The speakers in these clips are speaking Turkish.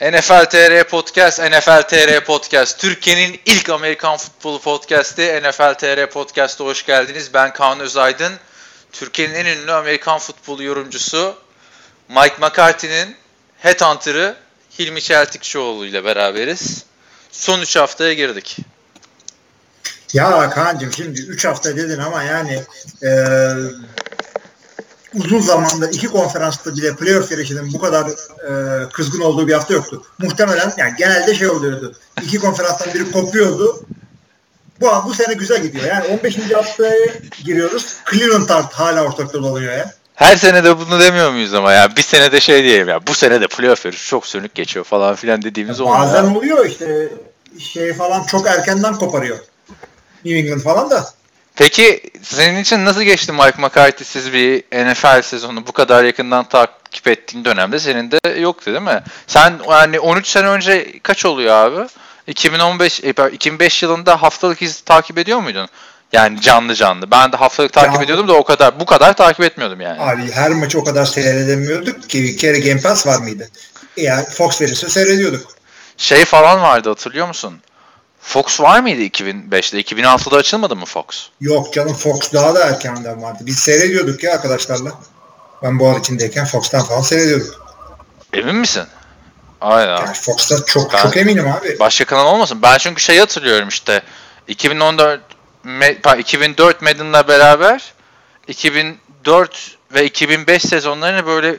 NFL TR Podcast, NFL TR Podcast. Türkiye'nin ilk Amerikan futbolu podcast'i NFL TR Podcast'a hoş geldiniz. Ben Kaan Özaydın. Türkiye'nin en ünlü Amerikan futbolu yorumcusu Mike McCarthy'nin Headhunter'ı Hilmi Çeltikçioğlu ile beraberiz. Son 3 haftaya girdik. Ya Kaan'cığım şimdi 3 hafta dedin ama yani e, uzun zamanda iki konferansta bile playoff yarışının bu kadar e, kızgın olduğu bir hafta yoktu. Muhtemelen yani genelde şey oluyordu. İki konferanstan biri kopuyordu. Bu bu sene güzel gidiyor. Yani 15. haftaya giriyoruz. Cleveland Art hala ortakta dolanıyor ya. Her sene de bunu demiyor muyuz ama ya bir sene de şey diyelim ya bu sene de playoff yarışı çok sönük geçiyor falan filan dediğimiz olmuyor. Bazen oluyor işte şey falan çok erkenden koparıyor. New England falan da. Peki senin için nasıl geçti Mike McCarthy'siz bir NFL sezonu bu kadar yakından takip ettiğin dönemde senin de yoktu değil mi? Sen yani 13 sene önce kaç oluyor abi? 2015 2005 yılında haftalık iz takip ediyor muydun? Yani canlı canlı. Ben de haftalık takip canlı. ediyordum da o kadar bu kadar takip etmiyordum yani. Abi her maçı o kadar seyredemiyorduk ki bir kere Game Pass var mıydı? Yani Fox verirse seyrediyorduk. Şey falan vardı hatırlıyor musun? Fox var mıydı 2005'te? 2006'da açılmadı mı Fox? Yok canım Fox daha da erkenden vardı. Biz seyrediyorduk ya arkadaşlarla. Ben bu içindeyken Fox'tan falan seyrediyorduk. Emin misin? Aynen. Yani Fox'ta çok ben, çok eminim abi. Başka kanal olmasın? Ben çünkü şeyi hatırlıyorum işte. 2014 2004 Madden'la beraber 2004 ve 2005 sezonlarını böyle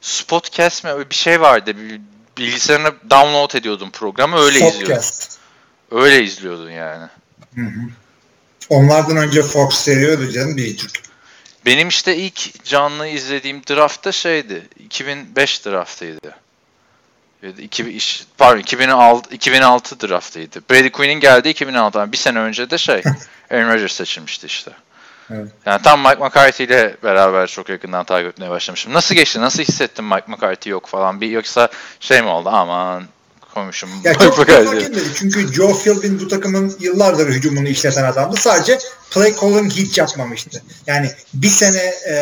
spot kesme bir şey vardı. Bilgisayarına download ediyordum programı öyle Podcast. izliyordum. Öyle izliyordun yani. Hı hı. Onlardan önce Fox seviyordu canım bir Türk. Benim işte ilk canlı izlediğim draftta şeydi. 2005 draftıydı. 2000, pardon 2006, 2006 draftıydı. Brady Quinn'in geldiği 2006. Yani bir sene önce de şey Aaron Rodgers seçilmişti işte. Evet. Yani tam Mike McCarthy ile beraber çok yakından takip etmeye başlamışım. Nasıl geçti? Nasıl hissettin Mike McCarthy yok falan? Bir yoksa şey mi oldu? Aman koymuşum. Ya çok fark etmedi. Çünkü Joe Philbin bu takımın yıllardır hücumunu işleten adamdı. Sadece play calling hiç yapmamıştı. Yani bir sene e,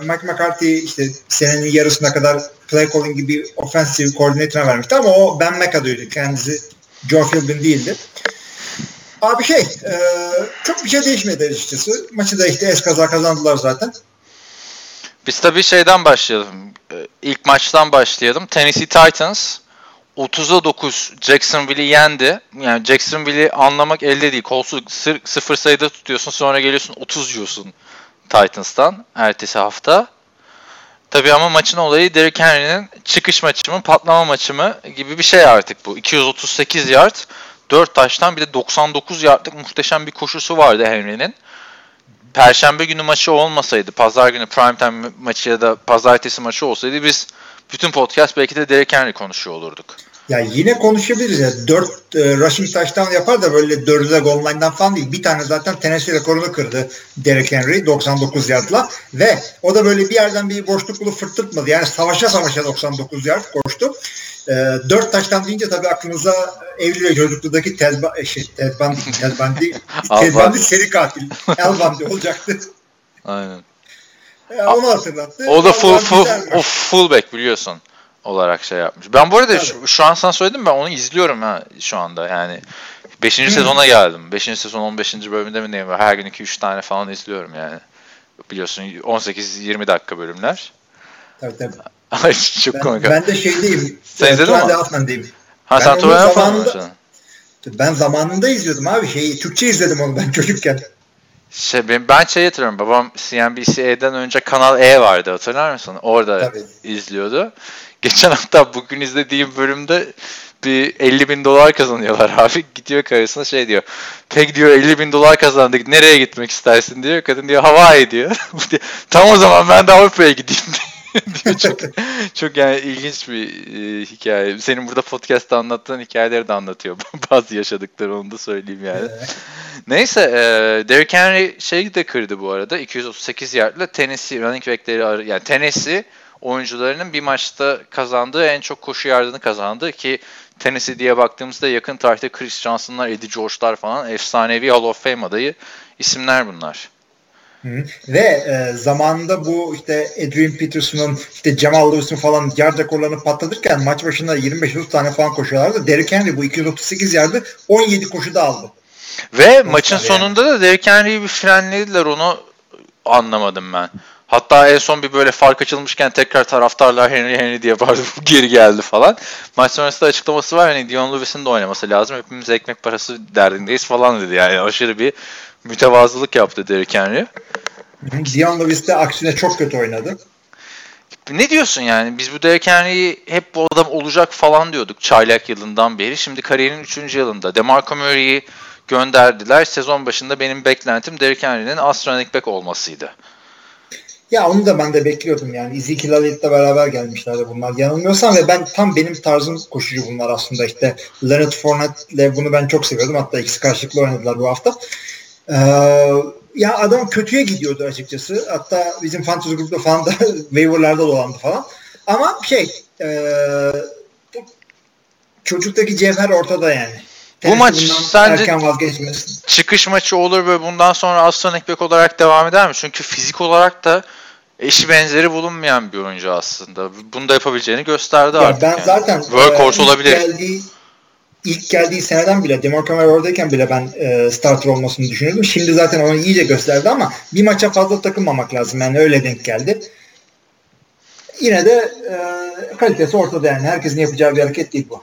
Mike McCarthy işte senenin yarısına kadar play calling gibi offensive koordinatörüne vermişti ama o Ben McAdoo'ydu. Kendisi Joe Philbin değildi. Abi şey e, çok bir şey değişmedi açıkçası. Maçı da işte eskaza kazandılar zaten. Biz tabii şeyden başlayalım. E, ilk maçtan başlayalım. Tennessee Titans 30'a 9 Jacksonville'i yendi. Yani Jacksonville'i anlamak elde değil. Kolsu sıfır sayıda tutuyorsun sonra geliyorsun 30 yiyorsun Titans'tan ertesi hafta. Tabii ama maçın olayı Derrick Henry'nin çıkış maçı mı patlama maçı mı gibi bir şey artık bu. 238 yard 4 taştan bir de 99 yardlık muhteşem bir koşusu vardı Henry'nin. Perşembe günü maçı olmasaydı, pazar günü primetime maçı ya da pazartesi maçı olsaydı biz bütün podcast belki de Derek Henry konuşuyor olurduk. Ya yine konuşabiliriz ya. 4 e, rushing touchdown yapar da böyle 4'e goal line'dan falan değil. Bir tane zaten Tennessee rekorunu kırdı Derek Henry 99 yardla ve o da böyle bir yerden bir boşluk bulup fırtırtmadı. Yani savaşa savaşa 99 yard koştu. E, 4 taştan deyince tabii aklınıza evli ve çocukluğundaki Ted, şey, Ted Bundy, Ted Bundy, Ted Bundy seri katil. El Bundy olacaktı. Aynen. E, onu hatırlattı. O da full, full, o fullback biliyorsun olarak şey yapmış. Ben bu arada şu, şu an sana söyledim ben onu izliyorum ha şu anda yani. 5. sezona geldim. 5. sezon 15. bölümünde mi neyim? Her gün 2-3 tane falan izliyorum yani. Biliyorsun 18-20 dakika bölümler. Tabii tabii. Ay çok ben, komik. Ben de şeydeyim. Sen izledin mi? Altman'dayım. Ha ben sen Tuvalet falan Ben zamanında izliyordum abi. Şeyi Türkçe izledim onu ben çocukken. Şey, ben, ben şey hatırlıyorum. Babam CNBC'den önce Kanal E vardı hatırlar mısın? Orada Tabii. izliyordu. Geçen hafta bugün izlediğim bölümde bir 50 bin dolar kazanıyorlar abi. Gidiyor karısına şey diyor. Pek diyor 50 bin dolar kazandık. Nereye gitmek istersin diyor. Kadın diyor Hawaii diyor. Tam o zaman ben de Avrupa'ya gideyim diyor. çok, çok yani ilginç bir e, hikaye. Senin burada podcast'ta anlattığın hikayeleri de anlatıyor. Bazı yaşadıkları onu da söyleyeyim yani. Neyse e, Derrick Henry şey de kırdı bu arada. 238 yardla Tennessee running back'leri yani Tennessee oyuncularının bir maçta kazandığı en çok koşu yardını kazandı ki Tennessee diye baktığımızda yakın tarihte Chris Johnson'lar, Eddie George'lar falan efsanevi Hall of Fame adayı isimler bunlar. Hı. Ve e, zamanında bu işte Adrian Peterson'ın işte Jamal Lewis'in falan yard rekorlarını patlatırken maç başında 25-30 tane falan koşuyorlardı. Derrick Henry bu 238 yardı 17 koşuda aldı. Ve Nasıl maçın yani? sonunda da Derrick Henry'i bir frenlediler onu anlamadım ben. Hatta en son bir böyle fark açılmışken tekrar taraftarlar Henry Henry diye bağırdı. Geri geldi falan. Maç sonrasında açıklaması var. Hani Dion Lewis'in de oynaması lazım. Hepimiz ekmek parası derdindeyiz falan dedi. Yani aşırı bir mütevazılık yaptı Derrick Henry. Dion Lewis de aksine çok kötü oynadı. Ne diyorsun yani? Biz bu Derrick Henry'i hep bu adam olacak falan diyorduk çaylak yılından beri. Şimdi kariyerinin 3. yılında. DeMarco Murray'i gönderdiler. Sezon başında benim beklentim Derrick Henry'nin running back olmasıydı. Ya onu da ben de bekliyordum yani. Ezekiel Elliott'la beraber gelmişlerdi bunlar yanılmıyorsam ve ben tam benim tarzım koşucu bunlar aslında işte Leonard Fournette'le bunu ben çok seviyordum. Hatta ikisi karşılıklı oynadılar bu hafta. Ee, ya adam kötüye gidiyordu açıkçası. Hatta bizim fantasy grupta falan da waiver'larda dolandı falan. Ama şey e, çocuktaki cevher ortada yani. Bu maç sence çıkış maçı olur ve bundan sonra Aston Ekbek olarak devam eder mi? Çünkü fizik olarak da eşi benzeri bulunmayan bir oyuncu aslında. Bunu da yapabileceğini gösterdi ya artık. Ben yani. zaten Workhorse e, olabilir. Geldiği, ilk geldiği seneden bile Demarco Murray oradayken bile ben e, starter olmasını düşünüyordum. Şimdi zaten onu iyice gösterdi ama bir maça fazla takılmamak lazım. Yani öyle denk geldi. Yine de e, kalitesi ortada yani. Herkesin yapacağı bir hareket değil bu.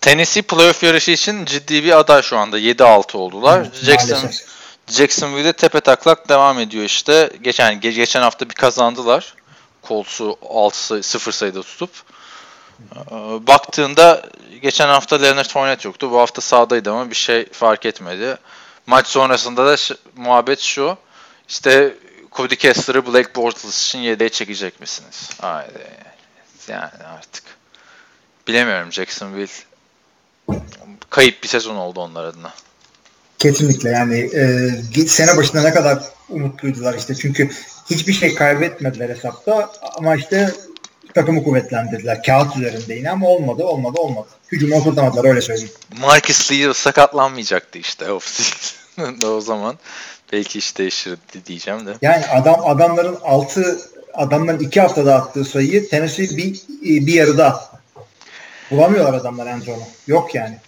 Tennessee playoff yarışı için ciddi bir aday şu anda. 7-6 oldular. Hı, Jackson maalesef. Jacksonville'de tepe taklak devam ediyor işte. Geçen geçen hafta bir kazandılar. Colts'u 6 0 sayıda tutup. Ee, baktığında geçen hafta Leonard Fournette yoktu. Bu hafta sahadaydı ama bir şey fark etmedi. Maç sonrasında da muhabbet şu. İşte Cody Kessler'ı Black Bortles için yedeğe çekecek misiniz? Haydi. Yani artık. Bilemiyorum Jacksonville kayıp bir sezon oldu onlar adına. Kesinlikle yani e, sene başında ne kadar umutluydular işte çünkü hiçbir şey kaybetmediler hesapta ama işte takımı kuvvetlendirdiler. Kağıt üzerinde yine ama olmadı olmadı olmadı. Hücumu oturtamadılar öyle söyleyeyim. Marcus Lee sakatlanmayacaktı işte o zaman. Belki iş değişir diyeceğim de. Yani adam adamların altı adamların iki haftada attığı sayıyı Tennessee bir, bir yarıda attı. Bulamıyorlar adamlar Enzo'nu. Yok yani.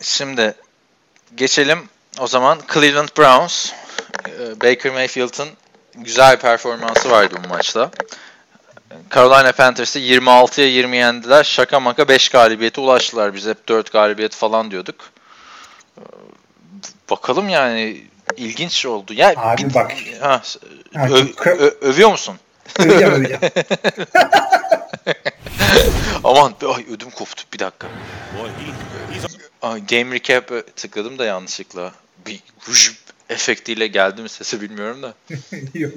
Şimdi geçelim o zaman Cleveland Browns. Ee, Baker Mayfield'ın güzel bir performansı vardı bu maçta. Carolina Panthers'ı 26'ya 20 yendiler. Şaka maka 5 galibiyete ulaştılar. Biz hep 4 galibiyet falan diyorduk. Ee, bakalım yani ilginç oldu. Ya Abi bir, bak. Ha, ö, ö, övüyor musun? Öveceğim öveceğim. Aman ay ödüm koptu bir dakika. Ay, game recap tıkladım da yanlışlıkla. Bir ruj efektiyle geldi mi sesi bilmiyorum da. Yok.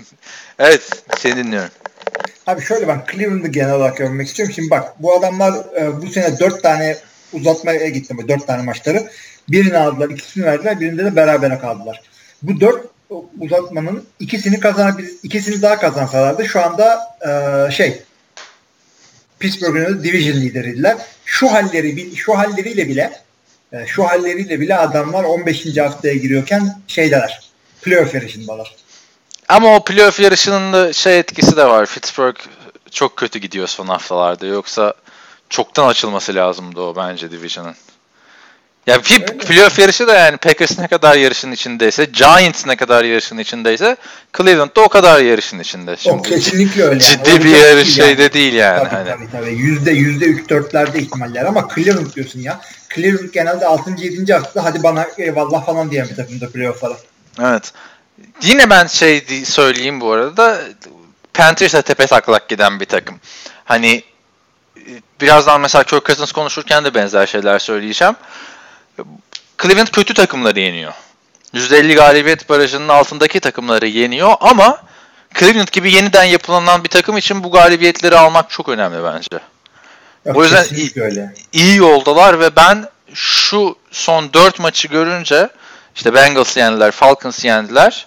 evet seni dinliyorum. Abi şöyle ben Cleveland'ı genel olarak övmek istiyorum. Şimdi bak bu adamlar e, bu sene dört tane uzatmaya gitti dört tane maçları. Birini aldılar, ikisini verdiler, birinde de berabere kaldılar. Bu dört uzatmanın ikisini kazanabilir, ikisini daha kazansalardı şu anda e, şey Pittsburgh'ın division lideriydiler. Şu halleri şu halleriyle bile e, şu halleriyle bile adamlar 15. haftaya giriyorken şeydeler. Playoff yarışındalar. Ama o playoff yarışının da şey etkisi de var. Pittsburgh çok kötü gidiyor son haftalarda. Yoksa çoktan açılması lazımdı o bence division'ın. Ya bir playoff yarışı da yani Packers ne kadar yarışın içindeyse, Giants ne kadar yarışın içindeyse, Cleveland da o kadar yarışın içinde. Şimdi o kesinlikle öyle. Ciddi yani. bir yarış şey yani. de değil yani. Tabii hani. tabii tabii. Yüzde yüzde üç dörtlerde ihtimaller ama Cleveland diyorsun ya. Cleveland genelde 6. 7. haftada hadi bana eyvallah falan diyen bir takımda playoff'lara. Evet. Yine ben şey söyleyeyim bu arada. Panthers'a tepe taklak giden bir takım. Hani birazdan mesela Kirk Cousins konuşurken de benzer şeyler söyleyeceğim. Cleveland kötü takımları yeniyor. %50 galibiyet barajının altındaki takımları yeniyor ama Cleveland gibi yeniden yapılanan bir takım için bu galibiyetleri almak çok önemli bence. Yok, o yüzden iyi, öyle. iyi yoldalar ve ben şu son 4 maçı görünce işte Bengals yendiler, Falcons yendiler,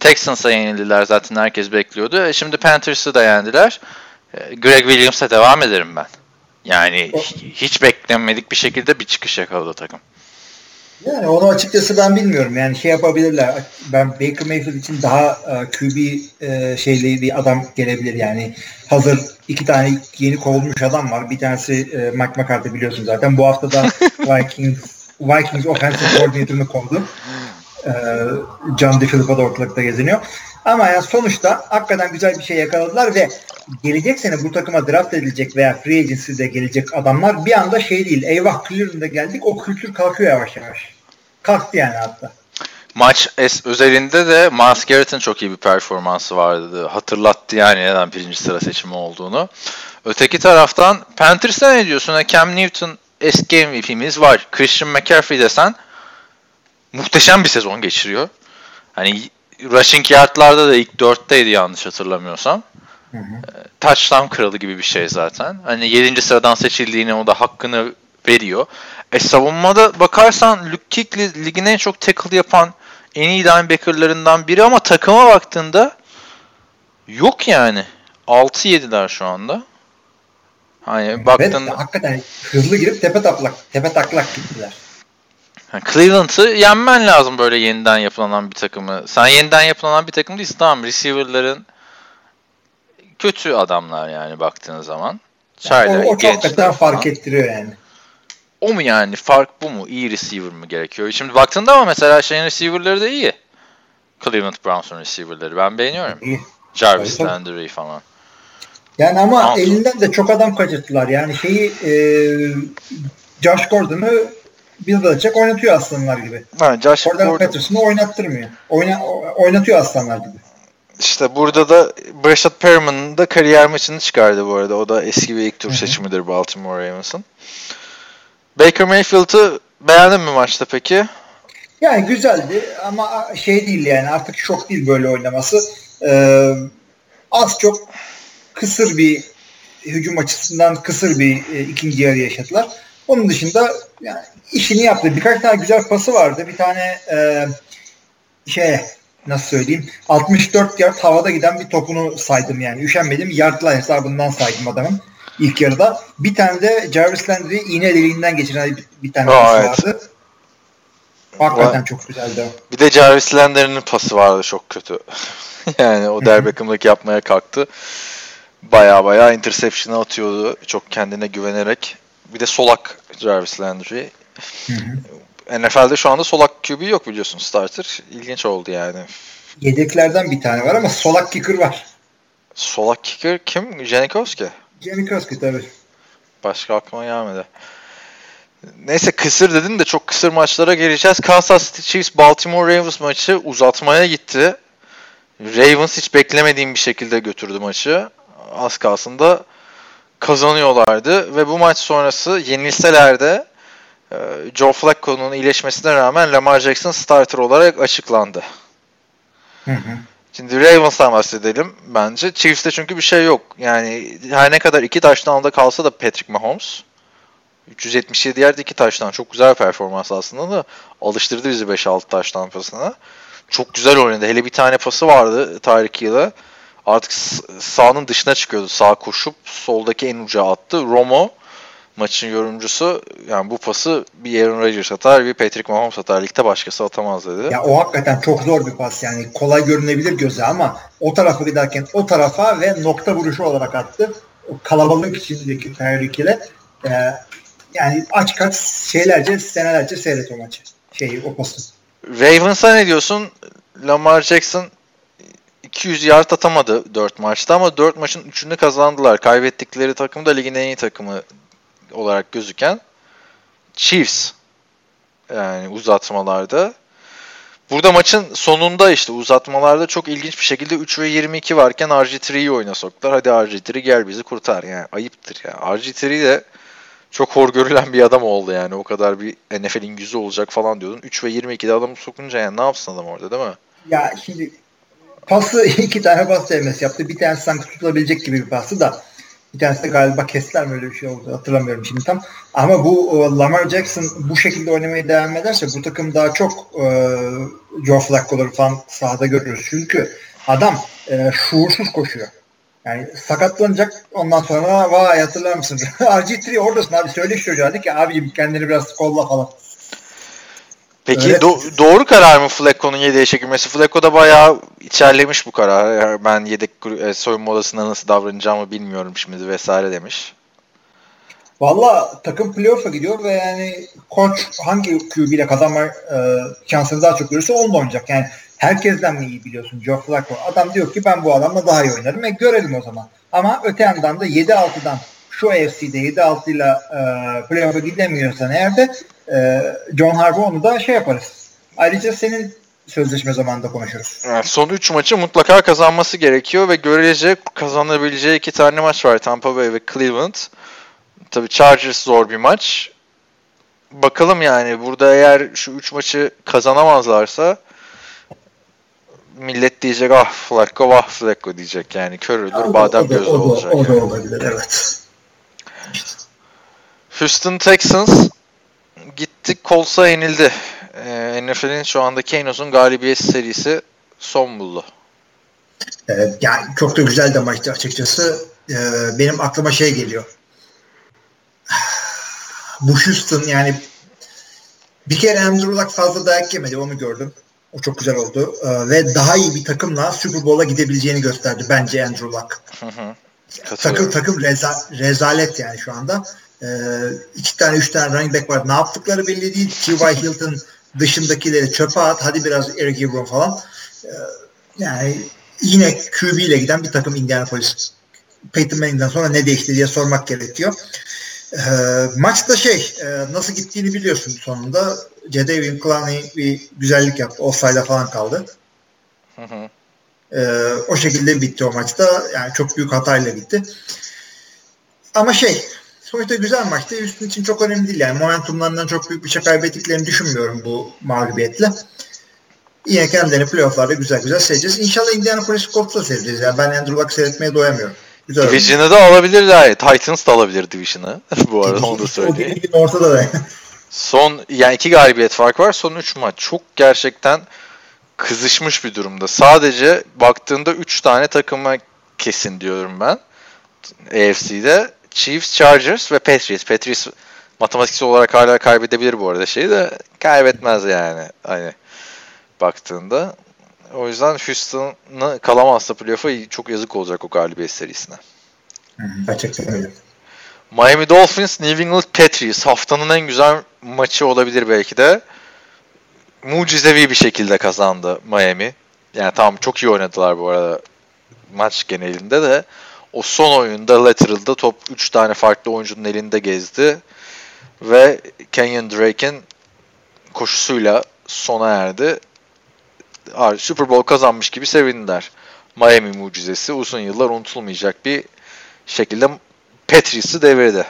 Texans'a yenildiler zaten herkes bekliyordu. E şimdi Panthers'ı da yendiler. E, Greg Williams'a devam ederim ben. Yani hiç beklenmedik bir şekilde bir çıkış yakaladı takım. Yani onu açıkçası ben bilmiyorum. Yani şey yapabilirler. Ben Baker Mayfield için daha e, QB uh, şeyli bir adam gelebilir. Yani hazır iki tane yeni kovulmuş adam var. Bir tanesi uh, Mike McCarthy biliyorsun zaten. Bu hafta da Vikings Vikings offensive coordinator'ını kovdu. John DeFilippo da ortalıkta geziniyor. Ama yani sonuçta hakikaten güzel bir şey yakaladılar ve gelecek sene bu takıma draft edilecek veya free agency'de gelecek adamlar bir anda şey değil. Eyvah Cleveland'a geldik o kültür kalkıyor yavaş yavaş. Kalktı yani hatta. Maç es özelinde de Miles Garrett'ın çok iyi bir performansı vardı. Hatırlattı yani neden birinci sıra seçimi olduğunu. Öteki taraftan Panthers'ta ne diyorsun? Cam Newton eski MVP'miz var. Christian McCaffrey desen muhteşem bir sezon geçiriyor. Hani rushing yardlarda da ilk dörtteydi yanlış hatırlamıyorsam. Hı hı. Ee, touchdown kralı gibi bir şey zaten. Hani 7. sıradan seçildiğini o da hakkını veriyor. E savunmada bakarsan Luke Kuechly ligin en çok tackle yapan en iyi linebackerlarından biri ama takıma baktığında yok yani. 6-7'ler şu anda. Hani evet, baktığında... hakikaten hızlı girip tepe taklak, tepe taklak gittiler. Cleveland'ı yenmen lazım böyle yeniden yapılanan bir takımı. Sen yeniden yapılanan bir takım değilsin. Tamam receiver'ların kötü adamlar yani baktığın zaman. Yani o, o çok kadar fark ettiriyor yani. O mu yani? Fark bu mu? İyi receiver mı gerekiyor? Şimdi baktığında ama mesela şeyin receiver'ları da iyi. Cleveland Browns'un receiver'ları. Ben beğeniyorum. İyi. Jarvis Landry falan. Yani ama Browns'un. elinden de çok adam kaçırttılar. Yani şeyi e, Josh Gordon'ı Bill Belichick oynatıyor aslanlar gibi. Ha, Josh Gordon, Gordon. Patterson'ı oynattırmıyor. Oyna, oynatıyor aslanlar gibi. İşte burada da Brashad Perriman'ın da kariyer maçını çıkardı bu arada. O da eski bir ilk tur Hı-hı. seçimidir Baltimore Ravens'ın. Baker Mayfield'ı beğendin mi maçta peki? Yani güzeldi ama şey değil yani artık şok değil böyle oynaması. Ee, az çok kısır bir hücum açısından kısır bir e, ikinci yarı yaşadılar. Onun dışında yani işini yaptı. Birkaç tane güzel pası vardı. Bir tane e, şey nasıl söyleyeyim 64 yard havada giden bir topunu saydım yani. Üşenmedim. Yardlar hesabından saydım adamın ilk yarıda. Bir tane de Jarvis Landry iğne deliğinden geçiren bir, bir tane Aa, evet. vardı. Hakikaten Va- çok güzeldi. Bir de Jarvis Landry'nin pası vardı çok kötü. yani o der Beckham'lık yapmaya kalktı. Baya baya interception'ı atıyordu. Çok kendine güvenerek. Bir de solak Jarvis Landry. NFL'de şu anda solak QB yok biliyorsun starter. İlginç oldu yani. Yedeklerden bir tane var ama solak kicker var. Solak kicker kim? Janikowski. Janikowski tabii. Başka aklıma gelmedi. Neyse kısır dedin de çok kısır maçlara geleceğiz. Kansas City Chiefs Baltimore Ravens maçı uzatmaya gitti. Ravens hiç beklemediğim bir şekilde götürdü maçı. Az kalsın da kazanıyorlardı ve bu maç sonrası yenilseler de Joe Flacco'nun iyileşmesine rağmen Lamar Jackson starter olarak açıklandı. Hı hı. Şimdi Ravens'tan bahsedelim bence. Chiefs'te çünkü bir şey yok. Yani her ne kadar iki taştan da kalsa da Patrick Mahomes 377 yerde iki taştan çok güzel performans aslında da alıştırdı bizi 5-6 taştan pasına. Çok güzel oynadı. Hele bir tane pası vardı Tyreek Hill'e. Artık sahanın dışına çıkıyordu. Sağ koşup soldaki en uca attı. Romo maçın yorumcusu yani bu pası bir Aaron Rodgers atar bir Patrick Mahomes atar. Ligde başkası atamaz dedi. Ya o hakikaten çok zor bir pas yani. Kolay görünebilir göze ama o tarafa giderken o tarafa ve nokta vuruşu olarak attı. O kalabalık içindeki Tyreek ile e, yani aç kaç şeylerce senelerce seyret o maçı. Şeyi o pası. Ravens'a ne diyorsun? Lamar Jackson 200 yard atamadı 4 maçta ama 4 maçın 3'ünü kazandılar. Kaybettikleri takım da ligin en iyi takımı olarak gözüken Chiefs. Yani uzatmalarda. Burada maçın sonunda işte uzatmalarda çok ilginç bir şekilde 3 ve 22 varken RG3'yi oyuna soktular. Hadi RG3 gel bizi kurtar. Yani ayıptır ya. Yani. RG3 de çok hor görülen bir adam oldu yani. O kadar bir NFL'in yüzü olacak falan diyordun. 3 ve 22'de adamı sokunca yani ne yapsın adam orada değil mi? Ya şimdi pası iki tane pas sevmesi yaptı. Bir tanesi sanki tutulabilecek gibi bir pası da bir tanesi de galiba kestiler mi öyle bir şey oldu hatırlamıyorum şimdi tam. Ama bu Lamar Jackson bu şekilde oynamaya devam ederse bu takım daha çok e, Joe Flacco'ları falan sahada görürüz. Çünkü adam e, şuursuz koşuyor. Yani sakatlanacak ondan sonra vay hatırlar mısın? RG3 oradasın abi söyle şu çocuğa ki abicim kendini biraz kolla falan. Peki do- doğru karar mı Flacco'nun yedeğe çekilmesi? Flacco da bayağı içerlemiş bu karar. Ben yedek e, soyunma odasında nasıl davranacağımı bilmiyorum şimdi vesaire demiş. Valla takım playoff'a gidiyor ve yani koç hangi QB ile kazanma e, şansını daha çok görürse onunla oynayacak. Yani herkesten mi iyi biliyorsun Joe Flacco? Adam diyor ki ben bu adamla daha iyi oynarım. E görelim o zaman. Ama öte yandan da 7-6'dan şu AFC'de 7-6 ile playoff'a gidemiyorsan eğer de e, John Harbaugh onu da şey yaparız. Ayrıca senin sözleşme zamanında konuşuruz. Yani son 3 maçı mutlaka kazanması gerekiyor ve görece kazanabileceği iki tane maç var. Tampa Bay ve Cleveland. Tabii Chargers zor bir maç. Bakalım yani burada eğer şu 3 maçı kazanamazlarsa millet diyecek ah Flacco vah Flacco diyecek yani körüdür badem gözü olacak. O da olabilir evet. Houston Texans gitti Colts'a yenildi. Ee, NFL'in şu anda Keynos'un galibiyet serisi son buldu. Evet, yani çok da güzel de maçtı açıkçası. Ee, benim aklıma şey geliyor. Bu Houston yani bir kere Andrew Luck fazla dayak yemedi onu gördüm. O çok güzel oldu. Ee, ve daha iyi bir takımla Super Bowl'a gidebileceğini gösterdi bence Andrew Luck. Hı hı. Takım takım reza, rezalet yani şu anda. Ee, iki tane üç tane running back var. Ne yaptıkları belli değil. T.Y. Hilton dışındakileri çöpe at. Hadi biraz Eric Ebron falan. Ee, yani yine QB ile giden bir takım Indianapolis. Peyton Manning'den sonra ne değişti diye sormak gerekiyor. Ee, maçta şey e, nasıl gittiğini biliyorsun sonunda. Jadavion Clowney bir güzellik yaptı. Offside'a falan kaldı. Hı hı. Ee, o şekilde bitti o maçta. Yani çok büyük hatayla bitti. Ama şey sonuçta güzel maçtı. Üstün için çok önemli değil. Yani momentumlarından çok büyük bir şey kaybettiklerini düşünmüyorum bu mağlubiyetle. Yine kendilerini playofflarda güzel güzel seyredeceğiz. İnşallah Indianapolis Colts'la seyredeceğiz. Yani ben Andrew Luck seyretmeye doyamıyorum. Güzel Division'ı da alabilirler. Titans da alabilir Division'ı. bu arada onu da söyleyeyim. O ortada da. Son yani iki galibiyet fark var. Son üç maç çok gerçekten kızışmış bir durumda. Sadece baktığında üç tane takıma kesin diyorum ben. AFC'de Chiefs, Chargers ve Patriots. Patriots matematiksel olarak hala kaybedebilir bu arada şeyi de kaybetmez yani. Hani baktığında. O yüzden Houston'ı kalamazsa playoff'a çok yazık olacak o galibiyet serisine. Gerçekten öyle. Miami Dolphins, New England Patriots haftanın en güzel maçı olabilir belki de. Mucizevi bir şekilde kazandı Miami. Yani tamam çok iyi oynadılar bu arada maç genelinde de. O son oyunda lateral'da top 3 tane farklı oyuncunun elinde gezdi. Ve Kenyon Drake'in koşusuyla sona erdi. Super Bowl kazanmış gibi sevindiler. Miami mucizesi uzun yıllar unutulmayacak bir şekilde Patriots'ı devirdi.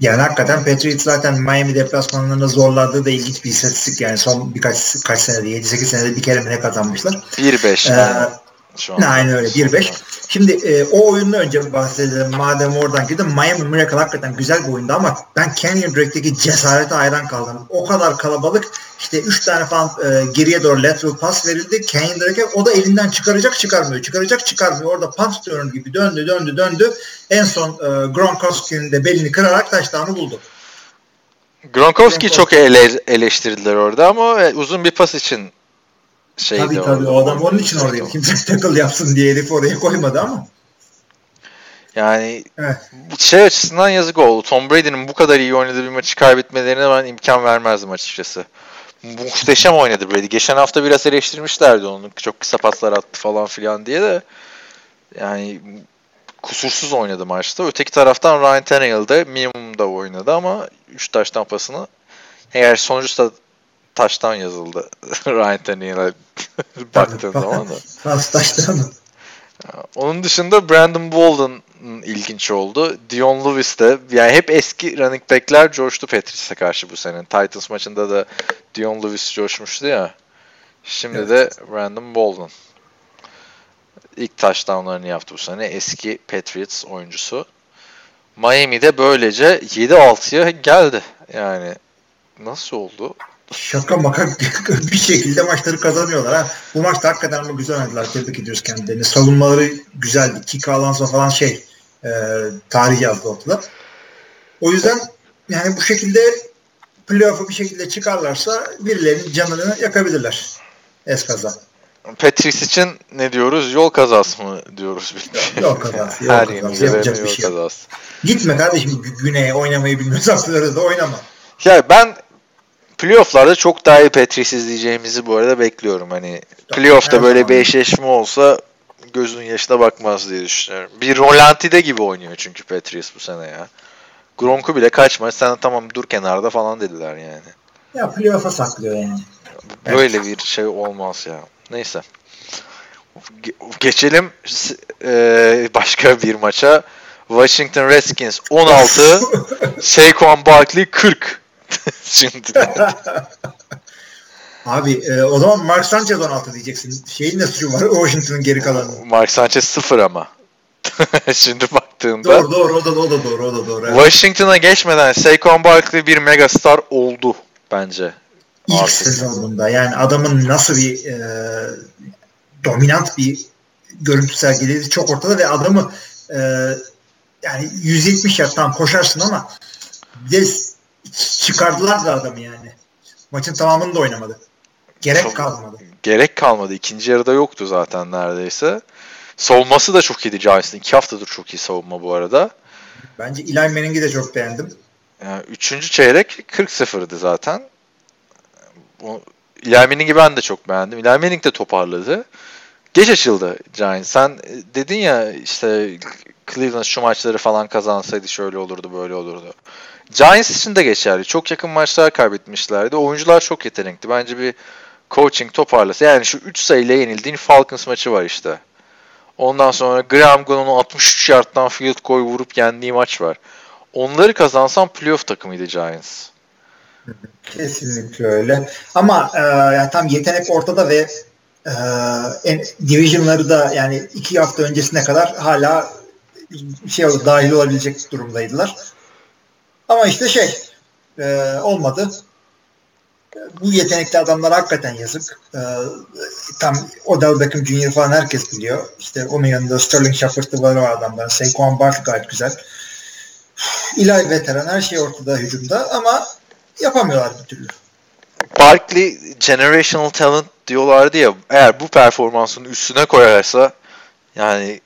Yani hakikaten Patriots zaten Miami deplasmanlarında zorladığı da ilginç bir istatistik yani son birkaç kaç senede 7-8 senede bir kere mi ne kazanmışlar. 1-5. Ee, şu an. Aynen öyle 1-5. Şimdi e, o oyundan önce bahsedelim. Madem oradan girdim. Miami Miracle hakikaten güzel bir oyundu ama ben Canyon Drake'deki cesarete hayran kaldım. O kadar kalabalık işte 3 tane falan e, geriye doğru lateral pass verildi. Canyon Drake'e o da elinden çıkaracak çıkarmıyor. Çıkaracak çıkarmıyor. Orada pass dönür gibi döndü döndü döndü. En son e, Gronkowski'nin de belini kırarak taştanı buldu. Gronkowski çok ele, eleştirdiler orada ama e, uzun bir pas için şeydi tabii tabii o adam onun için oraya kimse tackle yapsın diye herif oraya koymadı ama. Yani evet. şey açısından yazık oldu. Tom Brady'nin bu kadar iyi oynadığı bir maçı kaybetmelerine ben imkan vermezdim açıkçası. Muhteşem oynadı Brady. Geçen hafta biraz eleştirmişlerdi onu. Çok kısa paslar attı falan filan diye de. Yani kusursuz oynadı maçta. Öteki taraftan Ryan Tannehill de minimumda oynadı ama 3 taştan pasını eğer sonuçta taştan yazıldı Ryan Tannehill'e baktığın zaman da. Nasıl taştan mı? Onun dışında Brandon Bolden ilginç oldu. Dion Lewis de yani hep eski running backler coştu Patriots'a karşı bu sene. Titans maçında da Dion Lewis coşmuştu ya. Şimdi evet. de Brandon Bolden. İlk touchdownlarını yaptı bu sene. Eski Patriots oyuncusu. Miami'de böylece 7-6'ya geldi. Yani nasıl oldu? Şaka maka bir şekilde maçları kazanıyorlar. Ha. Bu maçta hakikaten ama güzel oynadılar. Tebrik ediyoruz kendilerini. Savunmaları güzeldi. Kiko Alonso falan şey e, tarih yazdı ortada. O yüzden yani bu şekilde playoff'u bir şekilde çıkarlarsa birilerinin canını yakabilirler. Eskaza. Petris için ne diyoruz? Yol kazası mı diyoruz? Yol, yol kazası. Yol Her kazası. Yapacak bir şey kazası. Gitme kardeşim güneye oynamayı bilmiyorsan Florida'da oynama. Ya ben playoff'larda çok daha iyi Petris izleyeceğimizi bu arada bekliyorum. Hani playoff'ta böyle bir eşleşme olsa gözün yaşına bakmaz diye düşünüyorum. Bir Rolantide gibi oynuyor çünkü Patriots bu sene ya. Gronk'u bile kaç maç sen tamam dur kenarda falan dediler yani. Ya playoff'a saklıyor yani. Böyle evet. bir şey olmaz ya. Neyse. Geçelim e, başka bir maça. Washington Redskins 16, Saquon Barkley 40. Şimdi. Abi e, o zaman Mark Sanchez 16 diyeceksin. Şeyin ne suçu var? Washington'ın geri kalanı. Mark Sanchez 0 ama. Şimdi baktığında. Doğru doğru o da, o da doğru o da doğru. Evet. Washington'a geçmeden Saquon Barkley bir megastar oldu bence. İlk Artık. sezonunda yani adamın nasıl bir e, dominant bir görüntü sergiledi çok ortada ve adamı e, yani 170 yardtan koşarsın ama bir de çıkardılar da adamı yani. Maçın tamamını da oynamadı. Gerek çok, kalmadı. Gerek kalmadı. İkinci yarıda yoktu zaten neredeyse. Savunması da çok iyiydi Giants'ın. İki haftadır çok iyi savunma bu arada. Bence Eli Manning'i de çok beğendim. Yani üçüncü çeyrek 40-0'dı zaten. Bu, Eli Manning'i ben de çok beğendim. Eli Manning de toparladı. Geç açıldı Giants. Sen dedin ya işte Cleveland şu maçları falan kazansaydı şöyle olurdu böyle olurdu. Giants için de geçerli. Çok yakın maçlar kaybetmişlerdi. Oyuncular çok yetenekli. Bence bir coaching toparlasa. Yani şu 3 sayıyla yenildiğin Falcons maçı var işte. Ondan sonra Graham Gunn'un 63 yardtan field goal vurup yendiği maç var. Onları kazansan playoff takımıydı Giants. Kesinlikle öyle. Ama e, yani tam yetenek ortada ve e, divisionları da yani iki hafta öncesine kadar hala şey dahil olabilecek durumdaydılar. Ama işte şey e, olmadı. Bu yetenekli adamlar hakikaten yazık. E, tam Odell Beckham Jr. falan herkes biliyor. İşte onun yanında Sterling Shepard'ı var o adamlar. Saquon Barkley gayet güzel. İlahi veteran her şey ortada hücumda ama yapamıyorlar bir türlü. Barkley generational talent diyorlardı ya eğer bu performansın üstüne koyarsa yani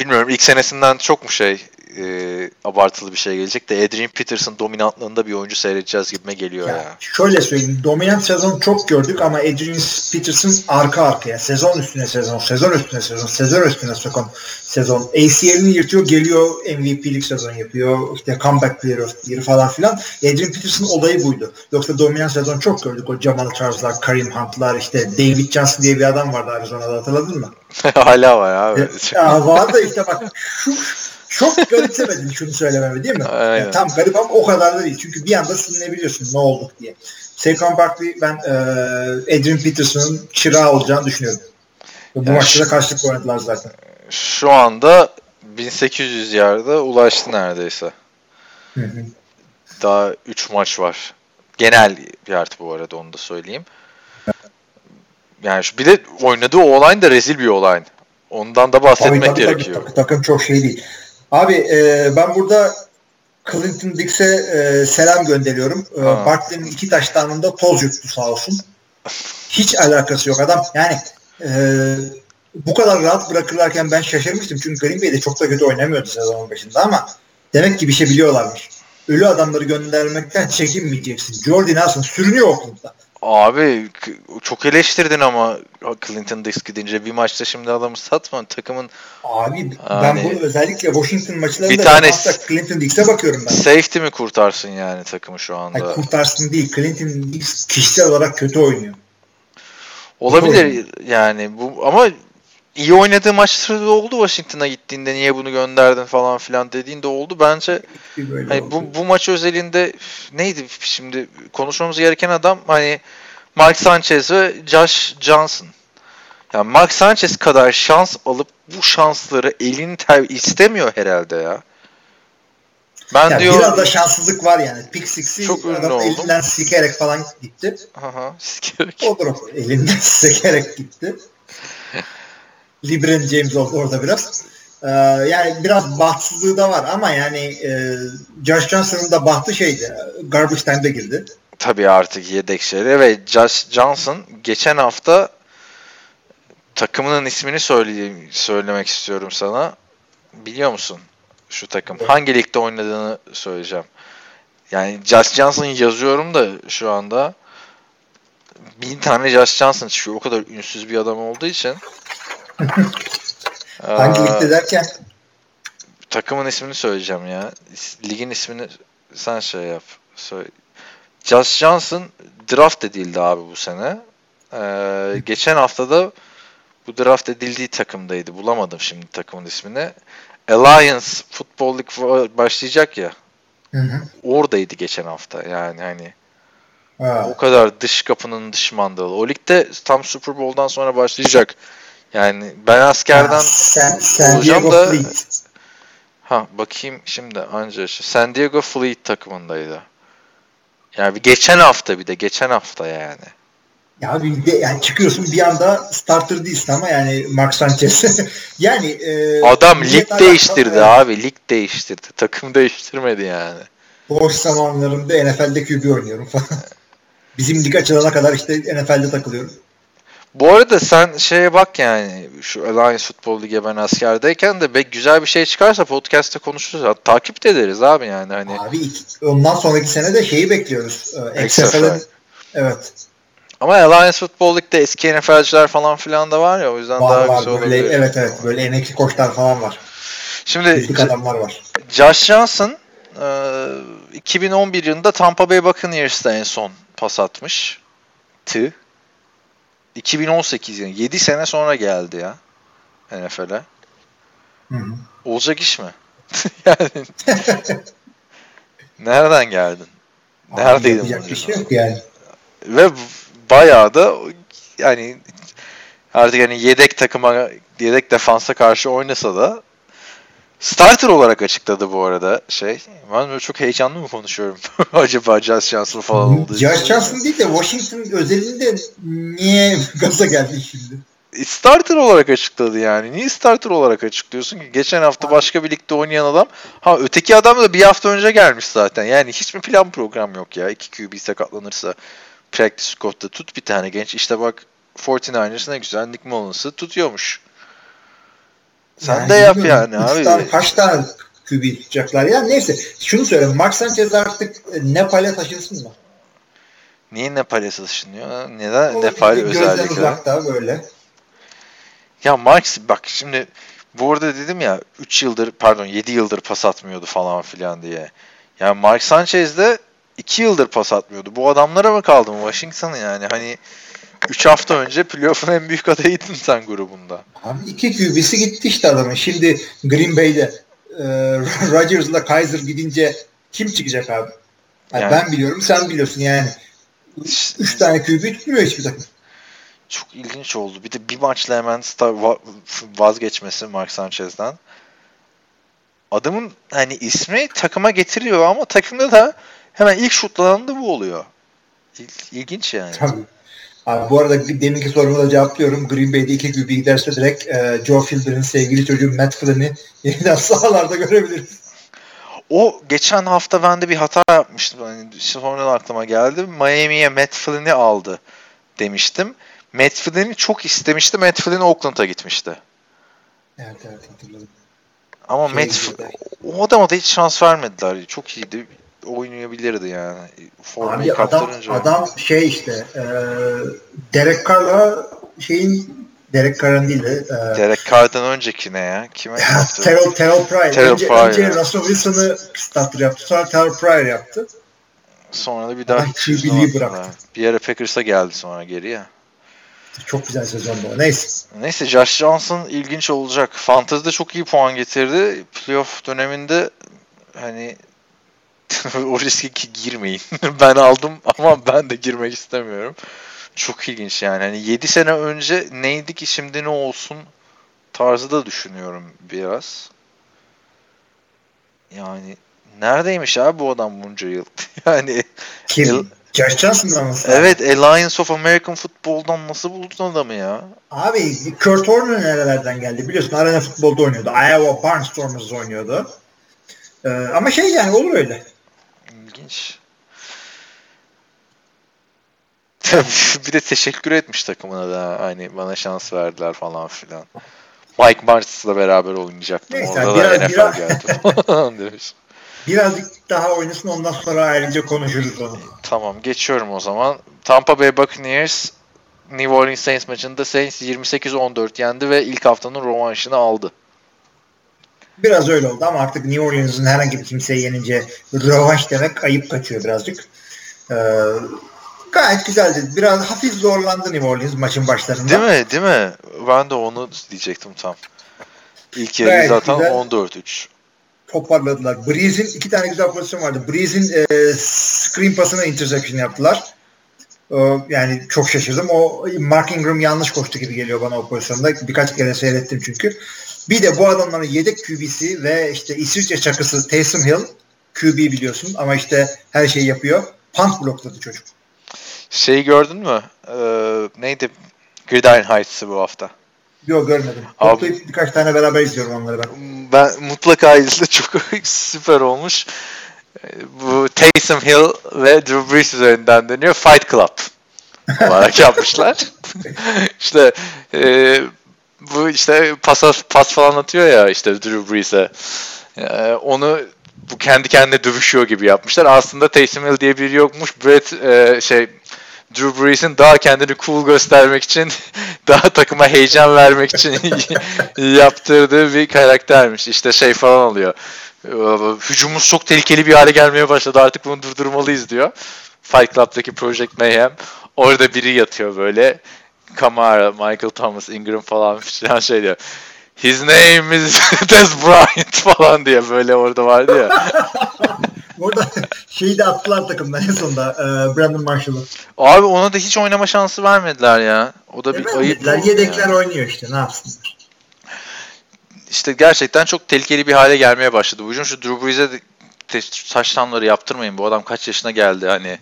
bilmiyorum ilk senesinden çok mu şey e, abartılı bir şey gelecek de Adrian Peterson dominantlığında bir oyuncu seyredeceğiz gibime geliyor ya. ya. Şöyle söyleyeyim. Dominant sezon çok gördük ama Adrian Peterson arka arkaya. Sezon üstüne sezon, sezon üstüne sezon, sezon üstüne sezon. sezon. ACL'ini yırtıyor, geliyor MVP'lik sezon yapıyor. İşte comeback player of year falan filan. Adrian Peterson olayı buydu. Yoksa dominant sezon çok gördük. O Jamal Charles'lar, Karim Hunt'lar, işte David Johnson diye bir adam vardı Arizona'da hatırladın mı? Hala var abi. ya var da işte bak şu çok garipsemedin şunu söylememi değil mi? Aynen. Yani tam garip ama o kadar da değil. Çünkü bir anda silinebiliyorsun ne olduk diye. Saquon Barkley ben e, Adrian Peterson'ın çırağı olacağını düşünüyorum. Bu yani maçta da karşılık oynadılar zaten. Şu anda 1800 yarda ulaştı neredeyse. Hı hı. Daha 3 maç var. Genel yard bu arada onu da söyleyeyim. Yani bir de oynadığı o da rezil bir olay. Ondan da bahsetmek tabii, tabii, gerekiyor. Tabii, takım çok şey değil. Abi e, ben burada Clinton Dix'e e, selam gönderiyorum. E, Barkley'nin iki taş tanında toz yuttu sağ olsun. Hiç alakası yok adam. Yani e, bu kadar rahat bırakırlarken ben şaşırmıştım. Çünkü Green Bay'de çok da kötü oynamıyordu sezonun başında ama demek ki bir şey biliyorlarmış. Ölü adamları göndermekten çekinmeyeceksin. Jordi Nelson sürünüyor Oakland'da. Abi çok eleştirdin ama Clinton Dix gidince bir maçta şimdi adamı satma takımın. Abi ben hani, bunu özellikle Washington maçlarında bir tane Clinton Dix'e bakıyorum ben. Safety mi kurtarsın yani takımı şu anda? Hayır, kurtarsın değil. Clinton Dix kişisel olarak kötü oynuyor. Olabilir yani bu ama iyi oynadığı maçları da oldu Washington'a gittiğinde niye bunu gönderdin falan filan dediğinde oldu. Bence hani bu, bu maç özelinde neydi şimdi konuşmamız gereken adam hani Mark Sanchez ve Josh Johnson. Yani Mark Sanchez kadar şans alıp bu şansları elini ter istemiyor herhalde ya. Ben yani diyor biraz da şanssızlık var yani. Pick six'i çok adam oldum. elinden sikerek falan gitti. Aha, sikerek. O. Elinden sikerek gitti. LeBron James oldu orada biraz. e, yani biraz bahtsızlığı da var ama yani e, Josh Johnson'ın da bahtı şeydi. Garbage time'da girdi. Tabii artık yedek şeyleri ve Josh Johnson geçen hafta takımının ismini söyleyeyim, söylemek istiyorum sana. Biliyor musun şu takım? Evet. Hangi ligde oynadığını söyleyeceğim. Yani Josh Johnson yazıyorum da şu anda bin tane Josh Johnson çıkıyor. O kadar ünsüz bir adam olduğu için. Hangi ligde derken? Takımın ismini söyleyeceğim ya. Ligin ismini sen şey yap. Söyle. Josh Johnson draft edildi abi bu sene. Ee, geçen hafta da bu draft edildiği takımdaydı. Bulamadım şimdi takımın ismini. Alliance Football League başlayacak ya. Hı hı. Oradaydı geçen hafta. Yani hani ha. o kadar dış kapının dış mandalı. O ligde tam Super Bowl'dan sonra başlayacak. Yani ben askerden sen, San olacağım Diego da Fleet. ha bakayım şimdi anca San Diego Fleet takımındaydı. Yani geçen hafta bir de geçen hafta yani. Ya bir de yani çıkıyorsun bir anda starter değilsin ama yani Mark Sanchez. yani e, adam lig değiştirdi abi. Lig değiştirdi. Takım değiştirmedi yani. Boş zamanlarımda NFL'de QB oynuyorum falan. Bizim lig açılana kadar işte NFL'de takılıyorum. Bu arada sen şeye bak yani şu Alliance Football Lig'e ben askerdeyken de be güzel bir şey çıkarsa podcast'te konuşuruz. Takip de ederiz abi yani. Hani... Abi ondan sonraki sene de şeyi bekliyoruz. Ee, XFL'in evet. Ama Alliance Football League'de eski NFL'ciler falan filan da var ya o yüzden var, daha var, güzel böyle, olabilir. Evet evet böyle emekli koçlar falan var. Şimdi adamlar var. Josh Johnson 2011 yılında Tampa Bay Buccaneers'ta en son pas atmış. Tı. 2018 yani 7 sene sonra geldi ya NFL'e. Olacak iş mi? yani nereden geldin? Neredeydin? Yapacak bir şey yok yani. Ve bayağı da yani artık yani yedek takıma yedek defansa karşı oynasa da starter olarak açıkladı bu arada şey. Ben böyle çok heyecanlı mı konuşuyorum? Acaba Josh Johnson falan için. Josh Johnson değil de Washington özelinde niye gaza geldi şimdi? Starter olarak açıkladı yani. Niye starter olarak açıklıyorsun ki? Geçen hafta başka bir ligde oynayan adam. Ha öteki adam da bir hafta önce gelmiş zaten. Yani hiçbir plan program yok ya. İki QB sakatlanırsa practice squad'da tut bir tane genç. İşte bak 49ers ne güzel Nick Mullins'ı tutuyormuş. Sen yani de yap yani abi. Tane, kaç tane QB tutacaklar ya. Neyse şunu söyleyeyim. Mark Sanchez artık Nepal'e taşınsın mı? Niye Nepal'e taşınıyor? Neden Nepal özellikle? Uzakta böyle. Ya Mark bak şimdi bu arada dedim ya 3 yıldır pardon 7 yıldır pas atmıyordu falan filan diye. Yani Mark Sanchez de 2 yıldır pas atmıyordu. Bu adamlara mı kaldı mı Washington yani? Hani 3 hafta önce playoff'un en büyük adayıydın sen grubunda. Abi iki QB'si gitti işte adamın. Şimdi Green Bay'de e, Rodgers'la Kaiser gidince kim çıkacak abi? Yani yani, ben biliyorum sen biliyorsun yani. 3 tane QB tutmuyor hiçbir takım. Çok ilginç oldu. Bir de bir maçla hemen vazgeçmesi Mark Sanchez'den. Adamın hani ismi takıma getiriyor ama takımda da hemen ilk şutlanan da bu oluyor. İl, ilginç yani. Tabii. Abi bu arada deminki soruma da cevaplıyorum. Green Bay'de iki QB giderse direkt e, Joe Fielder'ın sevgili çocuğu Matt Flynn'i yeniden sahalarda görebiliriz. O geçen hafta ben de bir hata yapmıştım. Yani sonradan aklıma geldi. Miami'ye Matt Flynn'i aldı demiştim. Matt Flynn'i çok istemişti. Matt Flynn Oakland'a gitmişti. Evet evet hatırladım. Ama şey Matt o adama da hiç şans vermediler. Çok iyiydi oynayabilirdi yani. Formayı Abi adam, adam şey işte e, Derek Carr'la şeyin Derek Carr'ın değil de e, Derek Carr'dan önceki ne ya? Kime yaptı? Terrell, Terrell Pryor. Terrell önce, Pryor. önce Russell Wilson'ı starter yaptı. Sonra Terrell Pryor yaptı. Sonra da bir daha QB'liği bıraktı. Bir yere Packers'a geldi sonra geriye. Çok güzel sezon bu. Neyse. Neyse Josh Johnson ilginç olacak. Fantasy'de çok iyi puan getirdi. Playoff döneminde hani o riske ki girmeyin. ben aldım ama ben de girmek istemiyorum. Çok ilginç yani. Hani 7 sene önce neydi ki şimdi ne olsun tarzı da düşünüyorum biraz. Yani neredeymiş abi bu adam bunca yıl? yani kim? Johnson'dan mı? Evet Alliance of American Football'dan nasıl buldun adamı ya? Abi Kurt Warner nerelerden geldi biliyorsun Arena Futbol'da oynuyordu. Iowa Barnstormers oynuyordu. Ee, ama şey yani olur öyle. İlginç. bir de teşekkür etmiş takımına da hani bana şans verdiler falan filan. Mike Martz'la beraber oynayacaktım. Neyse, Orada biraz, da NFL biraz, geldi demiş. Birazcık daha oynasın ondan sonra ayrıca konuşuruz onu. Tamam geçiyorum o zaman. Tampa Bay Buccaneers New Orleans Saints maçında Saints 28-14 yendi ve ilk haftanın rövanşını aldı. Biraz öyle oldu ama artık New Orleans'ın herhangi bir kimseye yenince rövanş demek ayıp kaçıyor birazcık. Ee, gayet güzeldi. Biraz hafif zorlandı New Orleans maçın başlarında. Değil mi? Değil mi? Ben de onu diyecektim tam. İlk yarı zaten 14-3 toparladılar. Breeze'in iki tane güzel pozisyon vardı. Breeze'in e, screen pasına interception yaptılar. E, yani çok şaşırdım. O Mark Ingram yanlış koştu gibi geliyor bana o pozisyonda. Birkaç kere seyrettim çünkü. Bir de bu adamların yedek QB'si ve işte İsviçre çakısı Taysom Hill QB biliyorsun ama işte her şeyi yapıyor. Punt blokladı çocuk. Şeyi gördün mü? Ee, neydi? Gridiron Heights'ı bu hafta. Yok görmedim. Abi, birkaç tane beraber izliyorum onları ben. Ben mutlaka izle çok süper olmuş. Bu Taysom Hill ve Drew Brees üzerinden dönüyor. Fight Club olarak yapmışlar. İşte e, bu işte pas, pas falan atıyor ya işte Drew Brees'e. E, onu bu kendi kendine dövüşüyor gibi yapmışlar. Aslında Taysom Hill diye biri yokmuş. Brett e, şey Drew Brees'in daha kendini cool göstermek için, daha takıma heyecan vermek için yaptırdığı bir karaktermiş. İşte şey falan oluyor. Hücumumuz çok tehlikeli bir hale gelmeye başladı. Artık bunu durdurmalıyız diyor. Fight Club'daki Project Mayhem. Orada biri yatıyor böyle. Kamara, Michael Thomas, Ingram falan filan şey diyor. His name is Des Bryant falan diye böyle orada vardı ya. Orada şeyi de attılar takımdan en sonunda e, Brandon Marshall'ı. Abi ona da hiç oynama şansı vermediler ya. O da bir e, ayıp. Yedekler yani. oynuyor işte ne yapsınlar. İşte gerçekten çok tehlikeli bir hale gelmeye başladı. Bu şu Drew Brees'e saç tamları yaptırmayın. Bu adam kaç yaşına geldi hani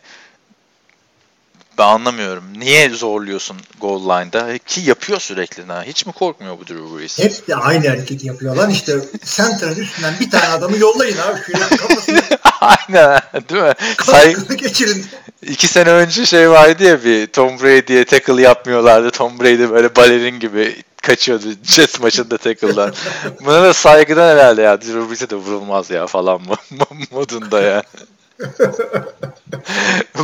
ben anlamıyorum. Niye zorluyorsun goal line'da? Ki yapıyor sürekli. Ha. Hiç mi korkmuyor bu Drew Brees? Hep de aynı hareketi yapıyorlar. İşte center'ın üstünden bir tane adamı yollayın abi. Şöyle kafasını Aynen değil mi? Say geçirin. İki sene önce şey vardı ya bir Tom Brady'ye tackle yapmıyorlardı. Tom Brady böyle balerin gibi kaçıyordu Jets maçında tackle'dan. Buna da saygıdan herhalde ya. Drew Brees'e de vurulmaz ya falan modunda ya.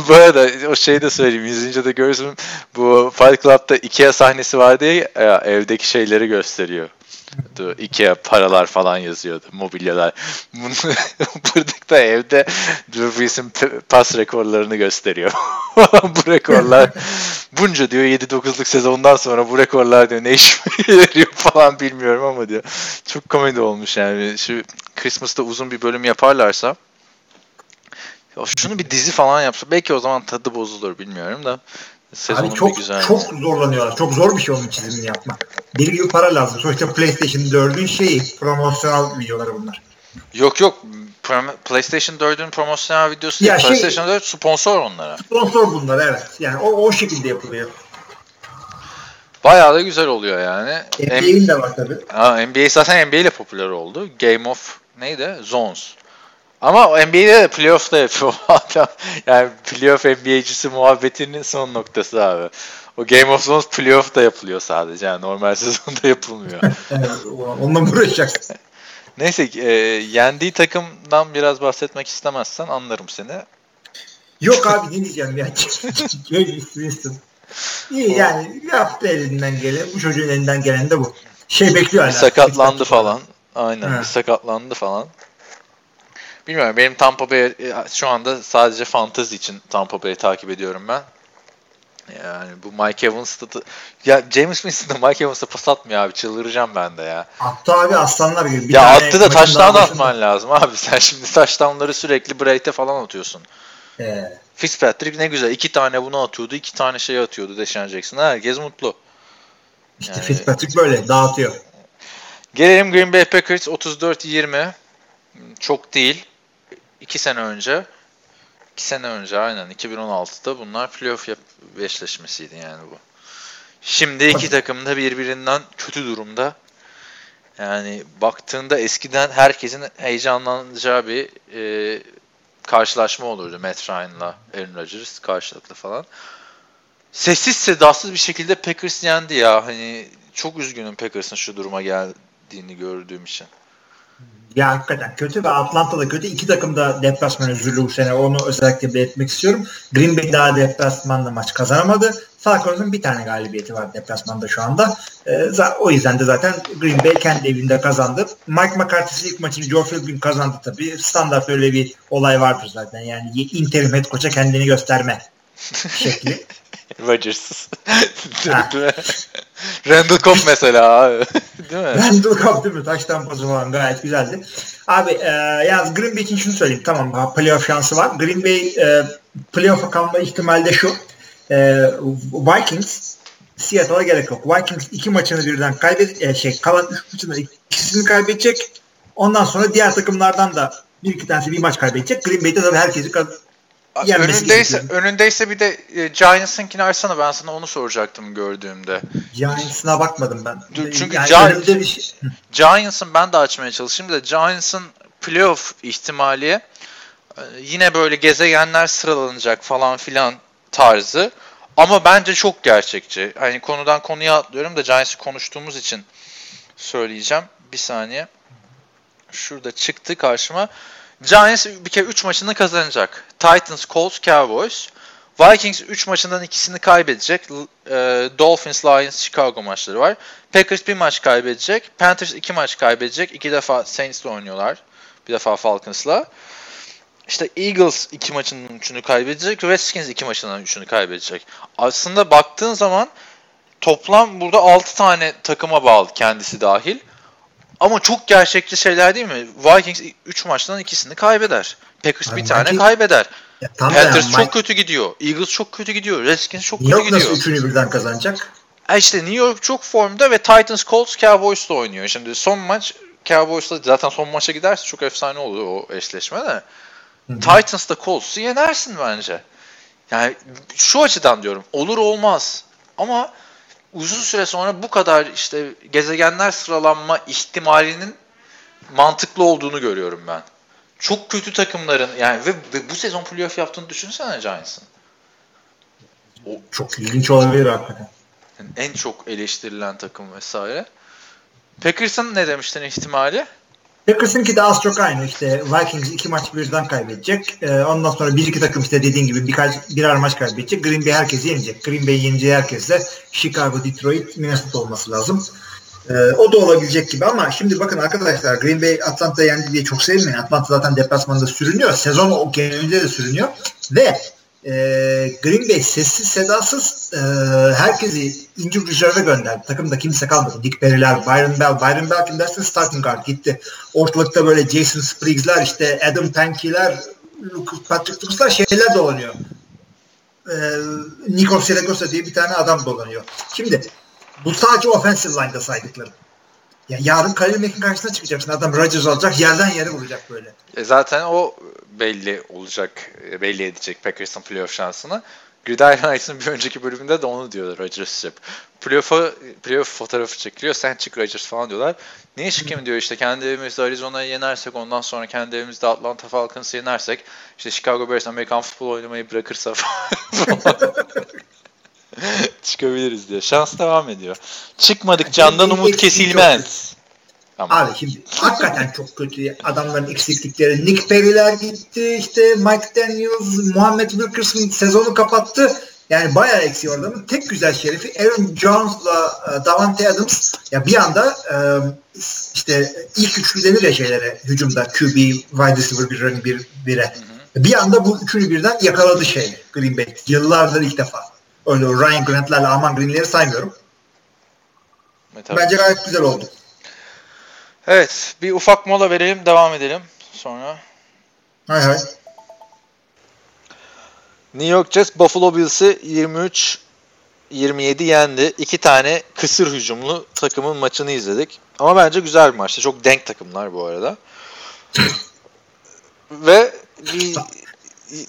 Bu arada o şeyi de söyleyeyim. 100. de görürsün. Bu Fight Club'da Ikea sahnesi vardı ya, ya evdeki şeyleri gösteriyor. Ikea paralar falan yazıyordu. Mobilyalar. Buradaki da evde Drew Brees'in pas rekorlarını gösteriyor. bu rekorlar bunca diyor 7-9'luk sezondan sonra bu rekorlar diyor ne iş veriyor falan bilmiyorum ama diyor. Çok komedi olmuş yani. Şu Christmas'ta uzun bir bölüm yaparlarsa ya şunu bir dizi falan yapsa belki o zaman tadı bozulur bilmiyorum da. Sezonun Abi çok güzel çok zorlanıyorlar. Çok zor bir şey onun çizimini yapmak. Deli gibi para lazım. Sonuçta PlayStation 4'ün şeyi promosyonel videoları bunlar. Yok yok PlayStation 4'ün promosyonel videosu ya değil. Şey, PlayStation 4 sponsor onlara. Sponsor bunlar evet. Yani o, o şekilde yapılıyor. Bayağı da güzel oluyor yani. NBA'in de var tabii. Ha, NBA zaten NBA ile popüler oldu. Game of neydi? Zones. Ama NBA'de de playoff'ta yapıyor adam. yani playoff NBA'cisi muhabbetinin son noktası abi. O Game of Thrones playoff da yapılıyor sadece. Yani normal sezonda yapılmıyor. Onunla mı uğraşacaksın? Neyse e, yendiği takımdan biraz bahsetmek istemezsen anlarım seni. Yok abi ne diyeceğim ya. İyi yani yaptı elinden gelen. Bu çocuğun elinden gelen de bu. Şey bekliyor hala. Sakatlandı falan. Aynen. Bir sakatlandı falan. Bilmiyorum benim Tampa Bay e, şu anda sadece fantezi için Tampa Bay'i takip ediyorum ben. Yani bu Mike Evans'ta da, ya James Winston da Mike Evans'a pas atmıyor abi çıldıracağım ben de ya. Attı abi aslanlar gibi. Bir ya attı da taştan atman lazım abi. Sen şimdi taştanları sürekli Braid'e falan atıyorsun. Ee. Fitzpatrick ne güzel. iki tane bunu atıyordu. iki tane şey atıyordu Deshaun Jackson. Herkes mutlu. İşte yani, Fitzpatrick böyle dağıtıyor. Gelelim Green Bay Packers 34-20. Çok değil. 2 sene önce İki sene önce aynen 2016'da bunlar playoff yap eşleşmesiydi yani bu. Şimdi iki takım da birbirinden kötü durumda. Yani baktığında eskiden herkesin heyecanlanacağı bir e, karşılaşma olurdu Matt Ryan'la Aaron Rodgers karşılıklı falan. Sessiz sedasız bir şekilde Packers yendi ya. Hani çok üzgünüm Packers'ın şu duruma geldiğini gördüğüm için. Ya hakikaten kötü ve Atlanta da kötü. İki takım da deplasman üzüldü bu sene. Onu özellikle belirtmek istiyorum. Green Bay daha deplasmanda maç kazanamadı. Falcons'un bir tane galibiyeti var deplasmanda şu anda. Ee, o yüzden de zaten Green Bay kendi evinde kazandı. Mike McCarthy ilk maçını Joe Philbin kazandı tabii. Standart öyle bir olay vardır zaten. Yani interim head coach'a kendini gösterme şekli. Rodgers. Randall Cobb mesela abi. değil mi? Randall Cobb değil mi? Taş tampası falan gayet güzeldi. Abi e, yalnız Green Bay için şunu söyleyeyim. Tamam playoff şansı var. Green Bay e, playoff'a kalma ihtimali de şu. E, Vikings Seattle'a gerek yok. Vikings iki maçını birden kaybedecek. E, şey, kalan üç maçını ikisini kaybedecek. Ondan sonra diğer takımlardan da bir iki tanesi bir maç kaybedecek. Green Bay'de tabii herkesi önündeyse, önündeyse bir de e, Giants'ınkini açsana ben sana onu soracaktım gördüğümde. Giants'ına bakmadım ben. Çünkü yani bir şey... Giants'ın ben de açmaya çalışayım da Giants'ın playoff ihtimali e, yine böyle gezegenler sıralanacak falan filan tarzı. Ama bence çok gerçekçi. Hani konudan konuya atlıyorum da Giants'ı konuştuğumuz için söyleyeceğim. Bir saniye. Şurada çıktı karşıma. Giants bir kere 3 maçını kazanacak. Titans, Colts, Cowboys. Vikings 3 maçından ikisini kaybedecek. E, Dolphins, Lions, Chicago maçları var. Packers bir maç kaybedecek. Panthers 2 maç kaybedecek. 2 defa Saints'le oynuyorlar. Bir defa Falcons'la. İşte Eagles 2 maçının 3'ünü kaybedecek. Redskins 2 maçından 3'ünü kaybedecek. Aslında baktığın zaman toplam burada 6 tane takıma bağlı kendisi dahil. Ama çok gerçekçi şeyler değil mi? Vikings 3 maçtan ikisini kaybeder. Packers yani bir tane Mike... kaybeder. Ya, Panthers yani, çok kötü gidiyor. Eagles çok kötü gidiyor. Redskins çok New kötü gidiyor. Yok nasıl üçünü birden kazanacak? E işte New York çok formda ve Titans Colts Cowboys'la oynuyor. Şimdi son maç Cowboys'la zaten son maça giderse çok efsane olur o eşleşme de. Titans'da Colts'u yenersin bence. Yani şu açıdan diyorum. Olur olmaz. Ama uzun süre sonra bu kadar işte gezegenler sıralanma ihtimalinin mantıklı olduğunu görüyorum ben. Çok kötü takımların yani ve, ve bu sezon playoff yaptığını düşünsene Giants'ın. O, çok ilginç olabilir hakikaten. Yani en çok eleştirilen takım vesaire. Packers'ın ne demiştin ihtimali? Packers'ınki de az çok aynı. İşte Vikings iki maç birden kaybedecek. Ee, ondan sonra bir iki takım işte dediğin gibi birkaç birer maç kaybedecek. Green Bay herkesi yenecek. Green Bay yeneceği herkesle Chicago, Detroit, Minnesota olması lazım. Ee, o da olabilecek gibi ama şimdi bakın arkadaşlar Green Bay Atlanta yendi diye çok sevinmeyin. Atlanta zaten deplasmanda sürünüyor. Sezon genelinde de sürünüyor. Ve e, Green Bay sessiz sedasız e, herkesi injured reserve'e gönderdi. Takımda kimse kalmadı. Dick Perry'ler, Byron Bell. Byron Bell kim dersin starting guard gitti. Ortalıkta böyle Jason Spriggs'ler işte Adam Pankey'ler Patrick Luke'lar şeyler dolanıyor. E, Nikos Siragosa diye bir tane adam dolanıyor. Şimdi bu sadece offensive line'da saydıklarım. Ya yarın Khalil Mack'in karşısına çıkacaksın. Adam Rodgers alacak. Yerden yere vuracak böyle. E zaten o belli olacak. E, belli edecek Packers'ın playoff şansını. Gridiron Knights'ın bir önceki bölümünde de onu diyorlar Rodgers hep. Playoff'a, playoff fotoğrafı çekiliyor. Sen çık Rodgers falan diyorlar. Niye çıkayım diyor işte kendi evimizde Arizona'yı yenersek ondan sonra kendi evimizde Atlanta Falcons'ı yenersek işte Chicago Bears Amerikan futbol oynamayı bırakırsa falan. Çıkabiliriz diyor. Şans devam ediyor. Çıkmadık candan umut kesilmez. Tamam. Abi şimdi hakikaten çok kötü adamların eksiklikleri. Nick Perry'ler gitti, işte Mike Daniels, Muhammed Wilkerson sezonu kapattı. Yani bayağı eksiği orada. Tek güzel şerifi Aaron Jones'la e, Davante Adams ya bir anda e, işte ilk üçlü denir ya şeylere hücumda QB, wide receiver bir running bir bire. Bir anda bu üçünü birden yakaladı şey Green Bay. Yıllardır ilk defa. Öyle Ryan Grant'lerle Aman Green'leri saymıyorum. Evet, Bence gayet güzel oldu. Evet. Bir ufak mola verelim. Devam edelim. Sonra. Hay hay. New York Jets Buffalo Bills'i 23 27 yendi. İki tane kısır hücumlu takımın maçını izledik. Ama bence güzel bir maçtı. Çok denk takımlar bu arada. Ve bir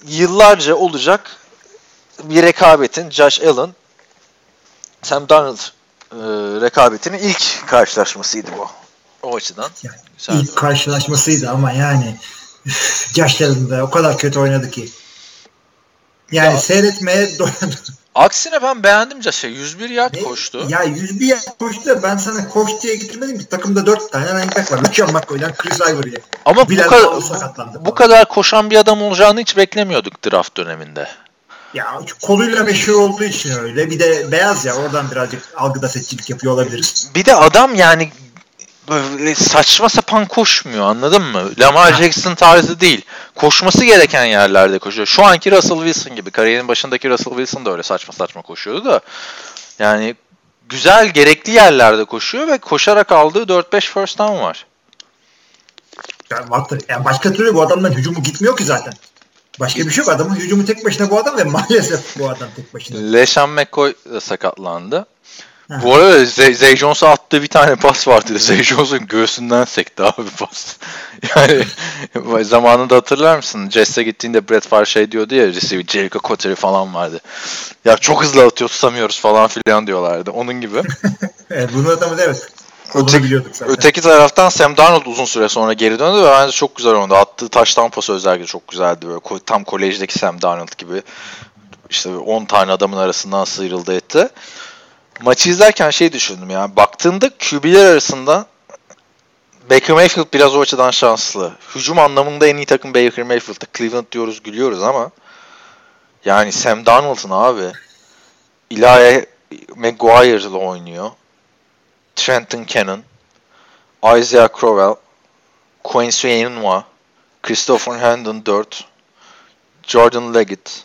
yıllarca olacak bir rekabetin Josh Allen Sam Darnold e, rekabetinin ilk karşılaşmasıydı bu. O açıdan. Yani ilk karşılaşmasıydı ama yani Josh Allen de o kadar kötü oynadı ki. Yani ya, seyretmeye doyamadım. Aksine ben beğendim Josh'a. 101 yard ne? koştu. Ya 101 yard koştu da ben sana koş diye getirmedim ki. Takımda 4 tane running back var. Lucian McCoy'dan Chris Ivory'e. Ama bu, kadar, bu kadar koşan bir adam olacağını hiç beklemiyorduk draft döneminde. Ya koluyla meşhur olduğu için öyle. Bir de beyaz ya oradan birazcık algıda seçicilik yapıyor olabiliriz. Bir de adam yani böyle saçma sapan koşmuyor anladın mı? Lamar Jackson tarzı değil. Koşması gereken yerlerde koşuyor. Şu anki Russell Wilson gibi. Kariyerin başındaki Russell Wilson da öyle saçma saçma koşuyordu da. Yani güzel gerekli yerlerde koşuyor ve koşarak aldığı 4-5 first down var. Yani, yani başka türlü bu adamdan hücumu gitmiyor ki zaten. Başka bir şey yok. Adamın hücumu tek başına bu adam ve maalesef bu adam tek başına. LeSean McCoy da sakatlandı. Ha. Bu arada Zay, Zay Jones'a attığı bir tane pas vardı. Zay Jones'un göğsünden sekti abi pas. Yani zamanında hatırlar mısın? Jets'e gittiğinde Brett Favre şey diyordu ya receiver Jericho Cottery falan vardı. Ya çok hızlı atıyor tutamıyoruz falan filan diyorlardı. Onun gibi. evet bunu adamı evet. Öteki, öteki taraftan Sam Darnold uzun süre sonra geri döndü ve bence çok güzel oynadı. Attığı taş tampası özellikle çok güzeldi. Böyle tam kolejdeki Sam Darnold gibi. İşte 10 tane adamın arasından sıyrıldı etti. Maçı izlerken şey düşündüm ya. Baktığında QB'ler arasında Baker Mayfield biraz o açıdan şanslı. Hücum anlamında en iyi takım Baker Mayfield'da. Cleveland diyoruz gülüyoruz ama yani Sam Darnold'un abi Eli Maguire'la oynuyor. Trenton Cannon, Isaiah Crowell, Quincy Enunwa, Christopher Herndon 4, Jordan Leggett.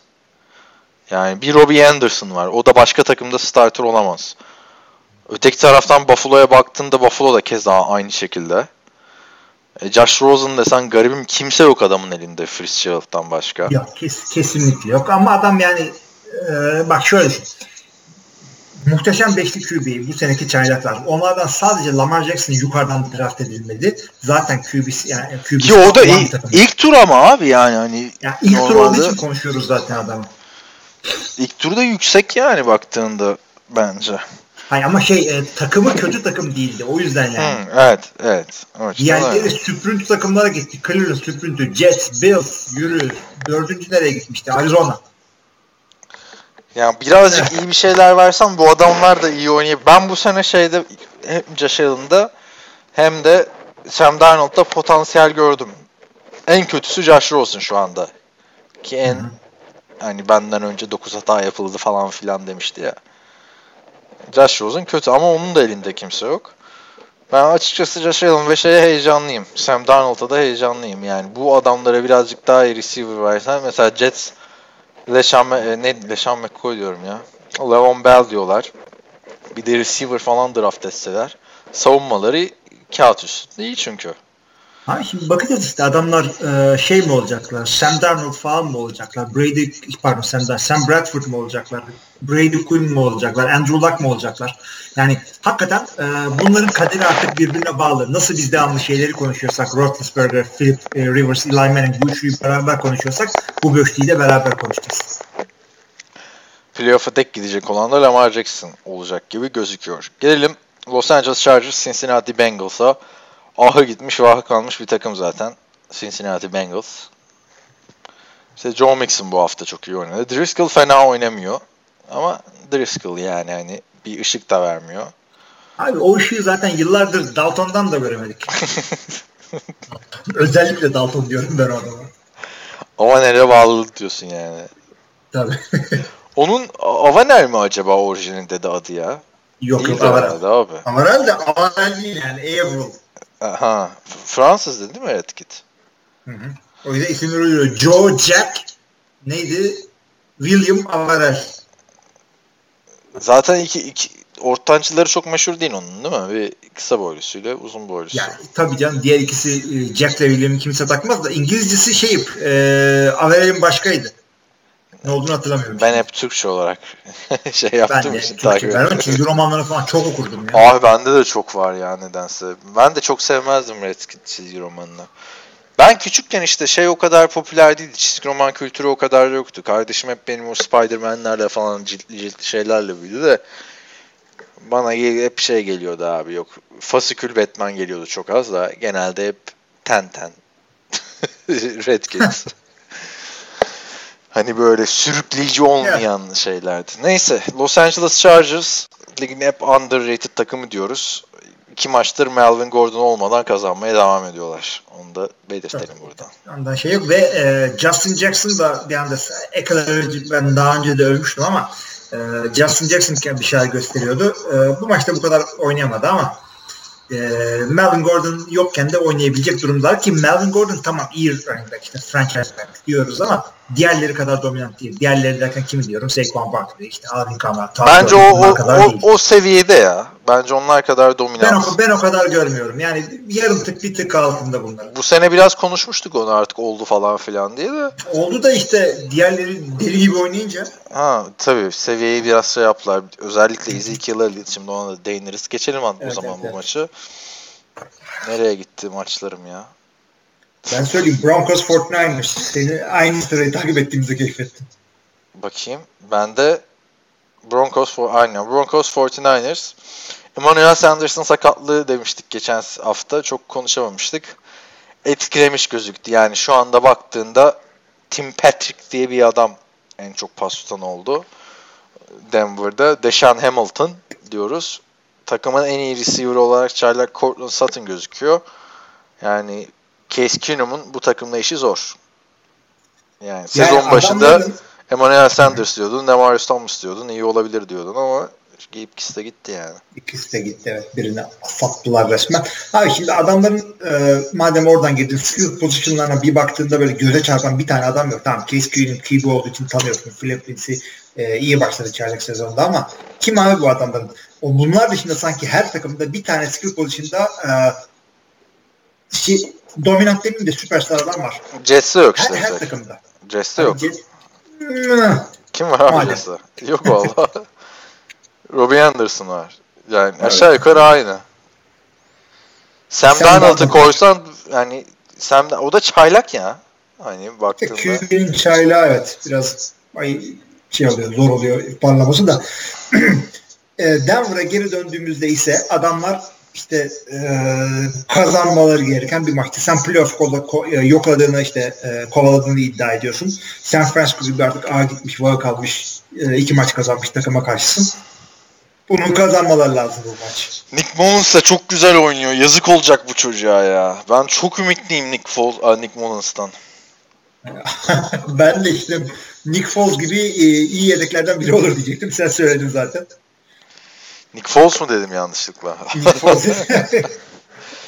Yani bir Robbie Anderson var. O da başka takımda starter olamaz. Öteki taraftan Buffalo'ya baktığında Buffalo da keza aynı şekilde. E, Josh Rosen desen garibim kimse yok adamın elinde Fitzgerald'dan başka. Yok kes, kesinlikle yok ama adam yani e, bak şöyle muhteşem beşli QB bu seneki çaylaklar. Onlardan sadece Lamar Jackson yukarıdan draft edilmedi. Zaten QB'si yani QB'si Ki o da ilk, ilk tur ama abi yani hani yani ilk normalde, tur olduğu için konuşuyoruz zaten adamı. İlk turda yüksek yani baktığında bence. Hayır ama şey e, takımı kötü takım değildi. O yüzden yani. Hmm, evet, evet. Diğerleri süprüntü takımlara gitti. Cleveland süprüntü, Jets, Bills, yürü. Dördüncü nereye gitmişti? Arizona. Yani birazcık iyi bir şeyler versem bu adamlar da iyi oynayabilir. Ben bu sene şeyde hem Josh hem de Sam Darnold'da potansiyel gördüm. En kötüsü Josh Rosen şu anda. Ki en Hı-hı. hani benden önce 9 hata yapıldı falan filan demişti ya. Josh Rosen kötü ama onun da elinde kimse yok. Ben açıkçası Josh Allen ve şeye heyecanlıyım. Sam Darnold'a da heyecanlıyım. Yani bu adamlara birazcık daha iyi receiver versen mesela Jets Leşan, e, ne Leşan McCoy diyorum ya. Levon Bell diyorlar. Bir de receiver falan draft etseler. Savunmaları kağıt üstünde iyi çünkü. Ha şimdi bakacağız işte adamlar e, şey mi olacaklar? Sam Darnold falan mı olacaklar? Brady pardon Sam, Darnold, Sam Bradford mu olacaklar? Brady Quinn mi olacaklar? Andrew Luck mı olacaklar? Yani hakikaten e, bunların kaderi artık birbirine bağlı. Nasıl biz devamlı şeyleri konuşuyorsak Roethlisberger, Philip e, Rivers, Eli Manning bu üçlüyü beraber konuşuyorsak bu beşliyi de beraber konuşacağız. Playoff'a tek gidecek olan da Lamar Jackson olacak gibi gözüküyor. Gelelim Los Angeles Chargers Cincinnati Bengals'a. Ahı gitmiş vahı kalmış bir takım zaten. Cincinnati Bengals. İşte Joe Mixon bu hafta çok iyi oynadı. Driscoll fena oynamıyor. Ama Driscoll yani hani bir ışık da vermiyor. Abi o ışığı zaten yıllardır Dalton'dan da göremedik. Özellikle Dalton diyorum ben adama. Ama nereye bağlı diyorsun yani. Tabii. Onun Avaner mi acaba orijininde de adı ya? Yok yok Avarel. Abi. Avarel de Avarel değil yani Avril. Aha. Fransız değil mi etiket? Hı hı. O yüzden isimleri uyuyor. Joe Jack neydi? William Avarel. Zaten iki, iki ortancıları çok meşhur değil onun değil mi? Bir kısa boylusuyla uzun boylusu. Yani, tabii canım diğer ikisi e, Jack ile William'i kimse takmaz da İngilizcesi şey e, Averel'in başkaydı. Ne olduğunu hatırlamıyorum. Ben hep Türkçe olarak şey yaptım için takip Ben çizgi romanları falan çok okurdum ya. Abi bende de çok var ya nedense. Ben de çok sevmezdim Red çizgi romanını. Ben küçükken işte şey o kadar popüler değildi. Çizgi roman kültürü o kadar yoktu. Kardeşim hep benim o Spider-Man'lerle falan ciltli ciltli şeylerle büyüdü de bana hep şey geliyordu abi yok. Fasikül Batman geliyordu çok az da genelde hep Ten Ten. Red Kids. Hani böyle sürükleyici olmayan yeah. şeylerdi. Neyse Los Angeles Chargers ligin hep underrated takımı diyoruz. İki maçtır Melvin Gordon olmadan kazanmaya devam ediyorlar. Onu da belirtelim evet. buradan. Ondan şey yok ve e, Justin Jackson da bir anda Eckler ben daha önce de ölmüştüm ama e, Justin Jackson bir şeyler gösteriyordu. E, bu maçta bu kadar oynayamadı ama e, Melvin Gordon yokken de oynayabilecek durumdalar ki Melvin Gordon tamam iyi running back işte franchise diyoruz ama diğerleri kadar dominant değil. Diğerleri derken kimi diyorum? Saquon Barkley, işte Alvin Kamara. Bence o, o, o, o seviyede ya. Bence onlar kadar dominant. Ben o, ben o kadar görmüyorum. Yani yarım tık bir tık altında bunlar. Bu sene biraz konuşmuştuk onu artık oldu falan filan diye de. Oldu da işte diğerleri deli gibi oynayınca. Ha tabii seviyeyi biraz şey yaptılar. Özellikle Ezekiel Elliott şimdi ona da değiniriz. Geçelim evet, o zaman evet, bu evet. maçı. Nereye gitti maçlarım ya? Ben söyleyeyim Broncos 49ers. Seni aynı sırayı takip ettiğimizi keşfettim. Bakayım. Ben de Broncos for aynen Broncos 49ers. Emmanuel Sanders'ın sakatlığı demiştik geçen hafta. Çok konuşamamıştık. Etkilemiş gözüktü. Yani şu anda baktığında Tim Patrick diye bir adam en çok pas tutan oldu. Denver'da. Deshaun Hamilton diyoruz. Takımın en iyi receiver olarak çaylak Cortland Sutton gözüküyor. Yani Case Keenum'un bu takımla işi zor. Yani sezon yani başında adamların... Emmanuel Sanders diyordun, Demarius Thomas diyordun, iyi olabilir diyordun ama ikisi de gitti yani. İkisi de gitti evet. Birini sattılar resmen. Abi şimdi adamların e, madem oradan girdin skill pozisyonlarına bir baktığında böyle göze çarpan bir tane adam yok. Tamam Case Keenum QB olduğu için tanıyorsun. Philippins'i e, iyi başladı çaylak sezonda ama kim abi bu adamların? O bunlar dışında sanki her takımda bir tane skill pozisyonda e, şey, dominant demeyeyim de süperstarlar var. Jesse yok işte. Her, her takımda. Jesse yok. Jess... Kim var abi Jesse? Yok valla. Robbie Anderson var. Yani evet. aşağı yukarı aynı. Sam, Sam Darnold'u koysan yani Sam o da çaylak ya. Hani baktığında. QB'nin çaylağı evet. Biraz ay, şey oluyor, zor oluyor parlaması da. E, Denver'a geri döndüğümüzde ise adamlar işte e, kazanmaları gereken bir maçtı. Sen playoff kola, ko, e, yokladığını işte e, kovaladığını iddia ediyorsun. San Francisco gibi artık A gitmiş, vaka kalmış e, iki maç kazanmış takıma karşısın. Bunun kazanmaları lazım bu maç. Nick Mullins da çok güzel oynuyor. Yazık olacak bu çocuğa ya. Ben çok ümitliyim Nick, Foles, Nick Mullins'tan. ben de işte Nick Foles gibi e, iyi yedeklerden biri olur diyecektim. Sen söyledin zaten. Nick Foles mu dedim yanlışlıkla? Nick Foles.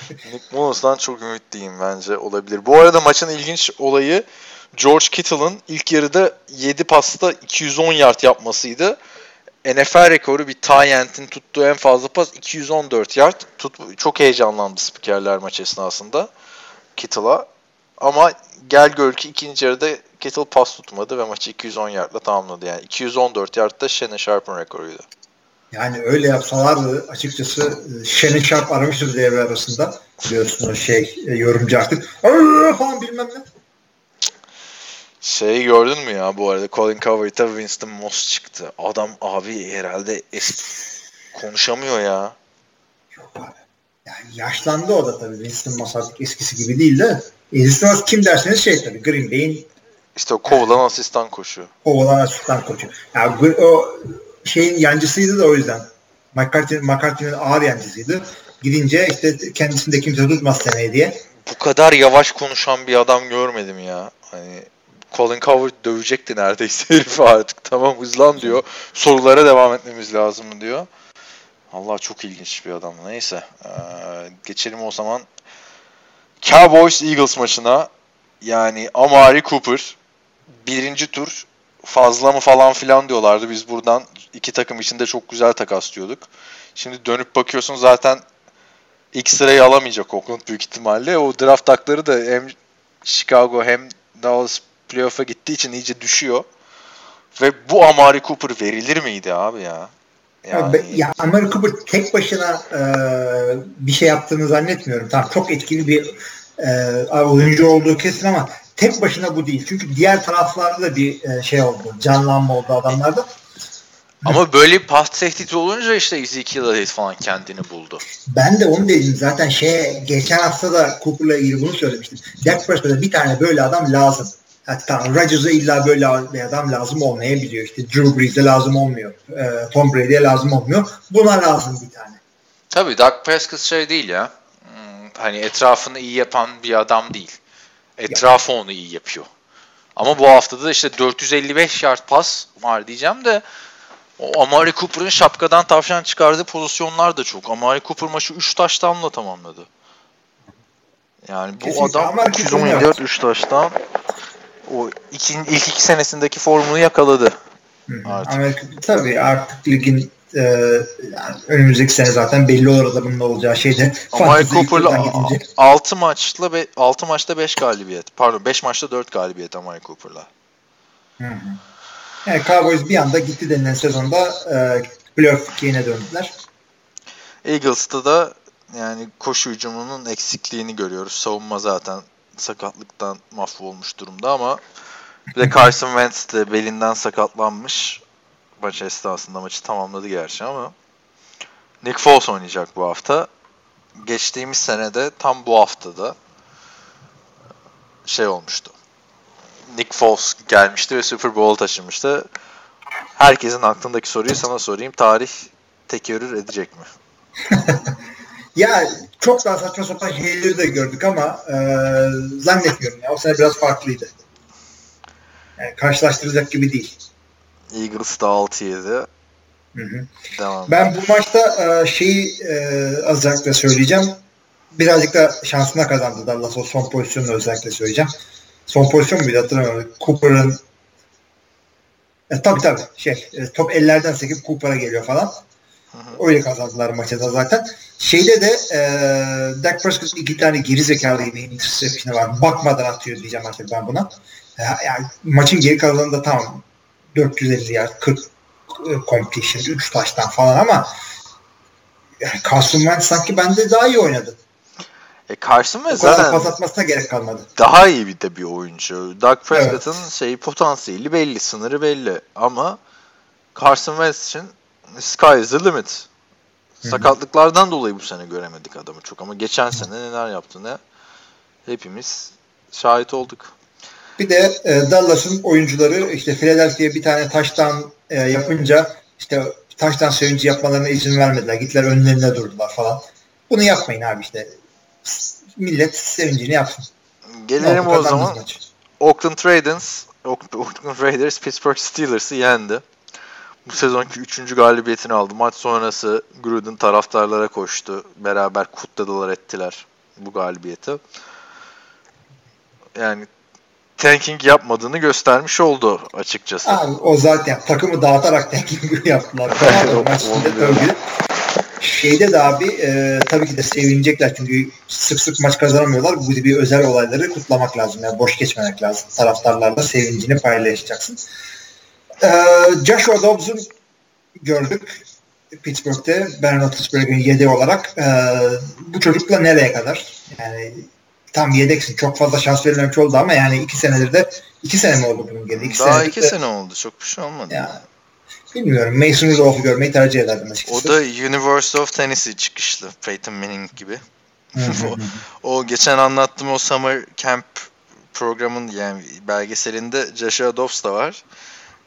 Nick Mullins'dan çok ümitliyim bence olabilir. Bu arada maçın ilginç olayı George Kittle'ın ilk yarıda 7 pasta 210 yard yapmasıydı. NFL rekoru bir Tyent'in tuttuğu en fazla pas 214 yard. Tut, çok heyecanlandı spikerler maç esnasında Kittle'a. Ama gel gör ki ikinci yarıda Kittle pas tutmadı ve maçı 210 yardla tamamladı. Yani 214 yard da Shannon Sharp'ın rekoruydu. Yani öyle yapsalardı açıkçası e, Shannon Sharp aramıştır devre arasında. Biliyorsun o şey e, yorumcu artık. falan bilmem ne. Şeyi gördün mü ya bu arada Colin Coward'a Winston Moss çıktı. Adam abi herhalde es konuşamıyor ya. Yok abi. Yani yaşlandı o da tabii. Winston Moss artık eskisi gibi değil de. Winston Moss kim derseniz şey tabii Green Bay'in işte o kovalan yani, asistan koşu. Kovalan asistan koşu. Yani o şeyin yancısıydı da o yüzden. McCarthy, McCarthy'nin ağır yancısıydı. Gidince işte kendisinde kimse tutmaz seneye diye. Bu kadar yavaş konuşan bir adam görmedim ya. Hani Colin Coward dövecekti neredeyse herifi artık. Tamam hızlan diyor. Sorulara devam etmemiz lazım diyor. Allah çok ilginç bir adam. Neyse. Ee, geçelim o zaman. Cowboys Eagles maçına. Yani Amari Cooper birinci tur fazla mı falan filan diyorlardı. Biz buradan iki takım içinde çok güzel takas diyorduk. Şimdi dönüp bakıyorsun zaten ilk sırayı alamayacak Oakland büyük ihtimalle. O draft takları da hem Chicago hem Dallas playoff'a gittiği için iyice düşüyor. Ve bu Amari Cooper verilir miydi abi ya? Yani... Ya Amari Cooper tek başına e, bir şey yaptığını zannetmiyorum. Tamam çok etkili bir e, oyuncu olduğu kesin ama tek başına bu değil. Çünkü diğer taraflarda da bir e, şey oldu. Canlanma oldu adamlarda. Ama böyle bir pas tehdidi olunca işte Ezekiel Elliott falan kendini buldu. Ben de onu dedim. Zaten şey geçen hafta da Cooper'la ilgili bunu söylemiştim. Dak Prescott'a bir tane böyle adam lazım. Hatta Rodgers'a illa böyle bir adam lazım olmayabiliyor. İşte Drew Brees'e lazım olmuyor. E, Tom Brady'ye lazım olmuyor. Buna lazım bir tane. Tabii Dak Prescott şey değil ya. Hmm, hani etrafını iyi yapan bir adam değil. Etrafı onu iyi yapıyor. Ama bu haftada da işte 455 yard pas var diyeceğim de o Amari Cooper'ın şapkadan tavşan çıkardığı pozisyonlar da çok. Amari Cooper maçı 3 taştanla tamamladı. Yani bu Kesinlikle. adam 214 3 taştan o iki, ilk iki senesindeki formunu yakaladı. Artık. Amerika, tabii artık ligin e, yani önümüzdeki sene zaten belli olur adamın ne olacağı şeyde. Amari Cooper'la 6 maçla 6 maçta 5 galibiyet. Pardon 5 maçta 4 galibiyet Amari Cooper'la. Hı hı. Yani Cowboys bir anda gitti denilen sezonda e, playoff gain'e döndüler. Eagles'ta da yani koşu hücumunun eksikliğini görüyoruz. Savunma zaten sakatlıktan mahvolmuş durumda ama bir de Carson Wentz de belinden sakatlanmış. Maç esnasında maçı tamamladı gerçi ama Nick Foles oynayacak bu hafta. Geçtiğimiz senede tam bu haftada şey olmuştu. Nick Foles gelmişti ve Super Bowl taşımıştı. Herkesin aklındaki soruyu sana sorayım. Tarih tekerrür edecek mi? ya çok daha saçma sapan şeyleri de gördük ama e, zannetmiyorum. Ya. O sene biraz farklıydı. Yani karşılaştıracak gibi değil. Eagles'da 6-7. Hı hı. Devam. Ben bu maçta e, şeyi e, özellikle söyleyeceğim. Birazcık da şansına kazandı Dallas o son pozisyonunu özellikle söyleyeceğim. Son pozisyon muydu hatırlamıyorum. Cooper'ın e, tabii tabii şey e, top ellerden sekip Cooper'a geliyor falan. Öyle kazandılar maçta zaten. Şeyde de e, Dak Prescott iki tane geri zekalı gibi interception'ı var. Bakmadan atıyor diyeceğim artık ben buna. Yani maçın geri kalanında tamam 450 yard 40 e, completion 3 taştan falan ama yani Carson Wentz sanki bende daha iyi oynadı. E Carson Wentz zaten pas atmasına gerek kalmadı. Daha iyi bir de bir oyuncu. Doug Prescott'ın evet. şeyi potansiyeli belli, sınırı belli ama Carson Wentz için sky is the limit. Sakatlıklardan dolayı bu sene göremedik adamı çok ama geçen sene neler yaptığını hepimiz şahit olduk. Bir de e, Dallas'ın oyuncuları işte Philadelphia'ya bir tane taştan e, yapınca işte taştan sevinci yapmalarına izin vermediler. Gittiler önlerinde durdular falan. Bunu yapmayın abi işte. Millet sevincini yapsın. Gelelim o zaman. Oakland Raiders, Oakland Raiders Pittsburgh Steelers'ı yendi. Bu sezonki üçüncü galibiyetini aldı. Maç sonrası Gruden taraftarlara koştu. Beraber kutladılar ettiler bu galibiyeti. Yani tanking yapmadığını göstermiş oldu açıkçası. Abi, o zaten takımı dağıtarak tanking yaptılar. Şeyde de abi e, tabii ki de sevinecekler çünkü sık sık maç kazanamıyorlar. Bu gibi özel olayları kutlamak lazım. Yani boş geçmemek lazım. Taraftarlarla sevincini paylaşacaksın. E, Joshua Dobbs'un gördük Pittsburgh'te Ben Roethlisberger'in yedeği olarak. E, bu çocukla nereye kadar? Yani tam yedeksin. Çok fazla şans verilmemiş oldu ama yani iki senedir de iki sene mi oldu bunun geri? İki Daha iki de, sene oldu. Çok bir şey olmadı. Ya, bilmiyorum. Mason Rudolph'u görmeyi tercih ederdim açıkçası. O da University of Tennessee çıkışlı. Peyton Manning gibi. o, o geçen anlattığım o Summer Camp programın yani belgeselinde Joshua Dobbs da var.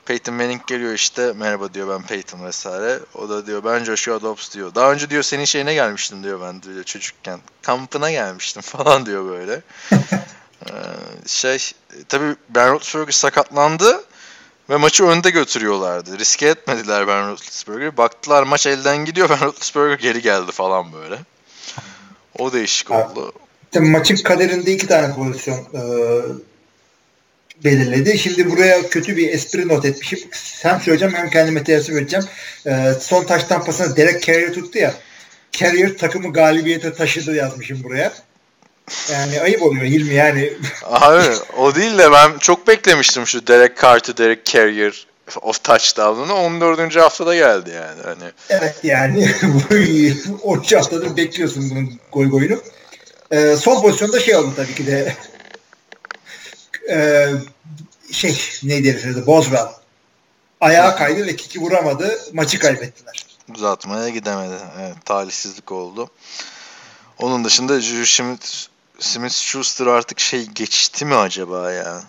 Peyton Manning geliyor işte merhaba diyor ben Peyton vesaire. O da diyor ben Joshua Dobbs diyor. Daha önce diyor senin şeyine gelmiştim diyor ben diyor çocukken. Kampına gelmiştim falan diyor böyle. ee, şey tabii Ben Roethlisberger sakatlandı ve maçı önde götürüyorlardı. Riske etmediler Ben Roethlisberger'ı. Baktılar maç elden gidiyor Ben Roethlisberger geri geldi falan böyle. O değişik oldu. Tabii maçın kaderinde iki tane pozisyon e, belirledi. Şimdi buraya kötü bir espri not etmişim. Hem söyleyeceğim hem kendime teessüf edeceğim. Ee, son taştan pasını Derek Carrier tuttu ya. Carrier takımı galibiyete taşıdı yazmışım buraya. Yani ayıp oluyor Hilmi yani. Abi o değil de ben çok beklemiştim şu Derek Carter, Derek Carrier of touchdown'unu 14. haftada geldi yani. Hani. Evet yani 13 haftadır bekliyorsun bunun goy goyunu. e, son pozisyonda şey oldu tabii ki de e, şey neydi herifin Boswell ayağa kaydı ve kiki vuramadı. Maçı kaybettiler. Uzatmaya gidemedi. Evet, talihsizlik oldu. Onun dışında Smith, Smith Schuster artık şey geçti mi acaba ya?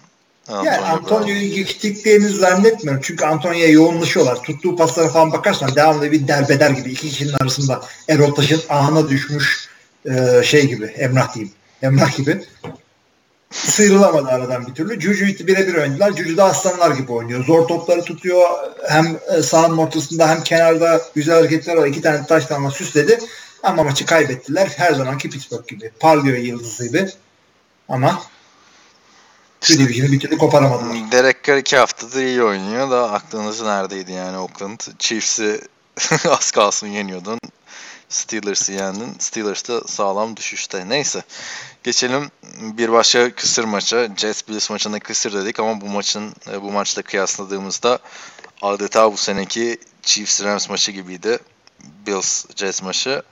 Antonio yani Antonio'yu geçtiklerini zannetmiyorum. Çünkü Antonio'ya yoğunlaşıyorlar. Tuttuğu paslara falan bakarsan devamlı bir derbeder gibi. iki kişinin arasında Erol Taş'ın ahına düşmüş e, şey gibi. Emrah diyeyim. Emrah gibi. Sıyrılamadı aradan bir türlü. Juju'yu birebir oynadılar. Juju da aslanlar gibi oynuyor. Zor topları tutuyor. Hem e, sahanın ortasında hem kenarda güzel hareketler var. İki tane taştanla süsledi. Ama maçı kaybettiler. Her zamanki Pittsburgh gibi. Parlıyor yıldızı gibi. Ama şu division'ı bir türlü koparamadılar. Derek Carr iki haftadır iyi oynuyor da aklınız neredeydi yani Oakland? Chiefs'i az kalsın yeniyordun. Steelers'ı yendin. Steelers da sağlam düşüşte. Neyse. Geçelim bir başka kısır maça. Jets Bills maçında kısır dedik ama bu maçın e, bu maçla kıyasladığımızda adeta bu seneki Chiefs Rams maçı gibiydi. Bills Jets maçı.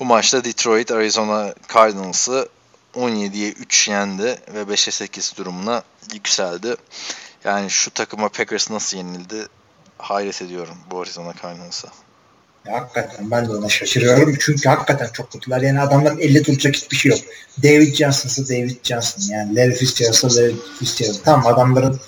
Bu maçta Detroit Arizona Cardinals'ı 17'ye 3 yendi ve 5'e 8 durumuna yükseldi. Yani şu takıma Packers nasıl yenildi hayret ediyorum bu Arizona Cardinals'a. Hakikaten ben de ona şaşırıyorum. Çünkü hakikaten çok kötüler. Yani adamların 50 tutacak hiçbir şey yok. David Johnson'sa David Johnson. Yani Larry Fitzgerald'sa Larry Fitzgerald. Tamam adamların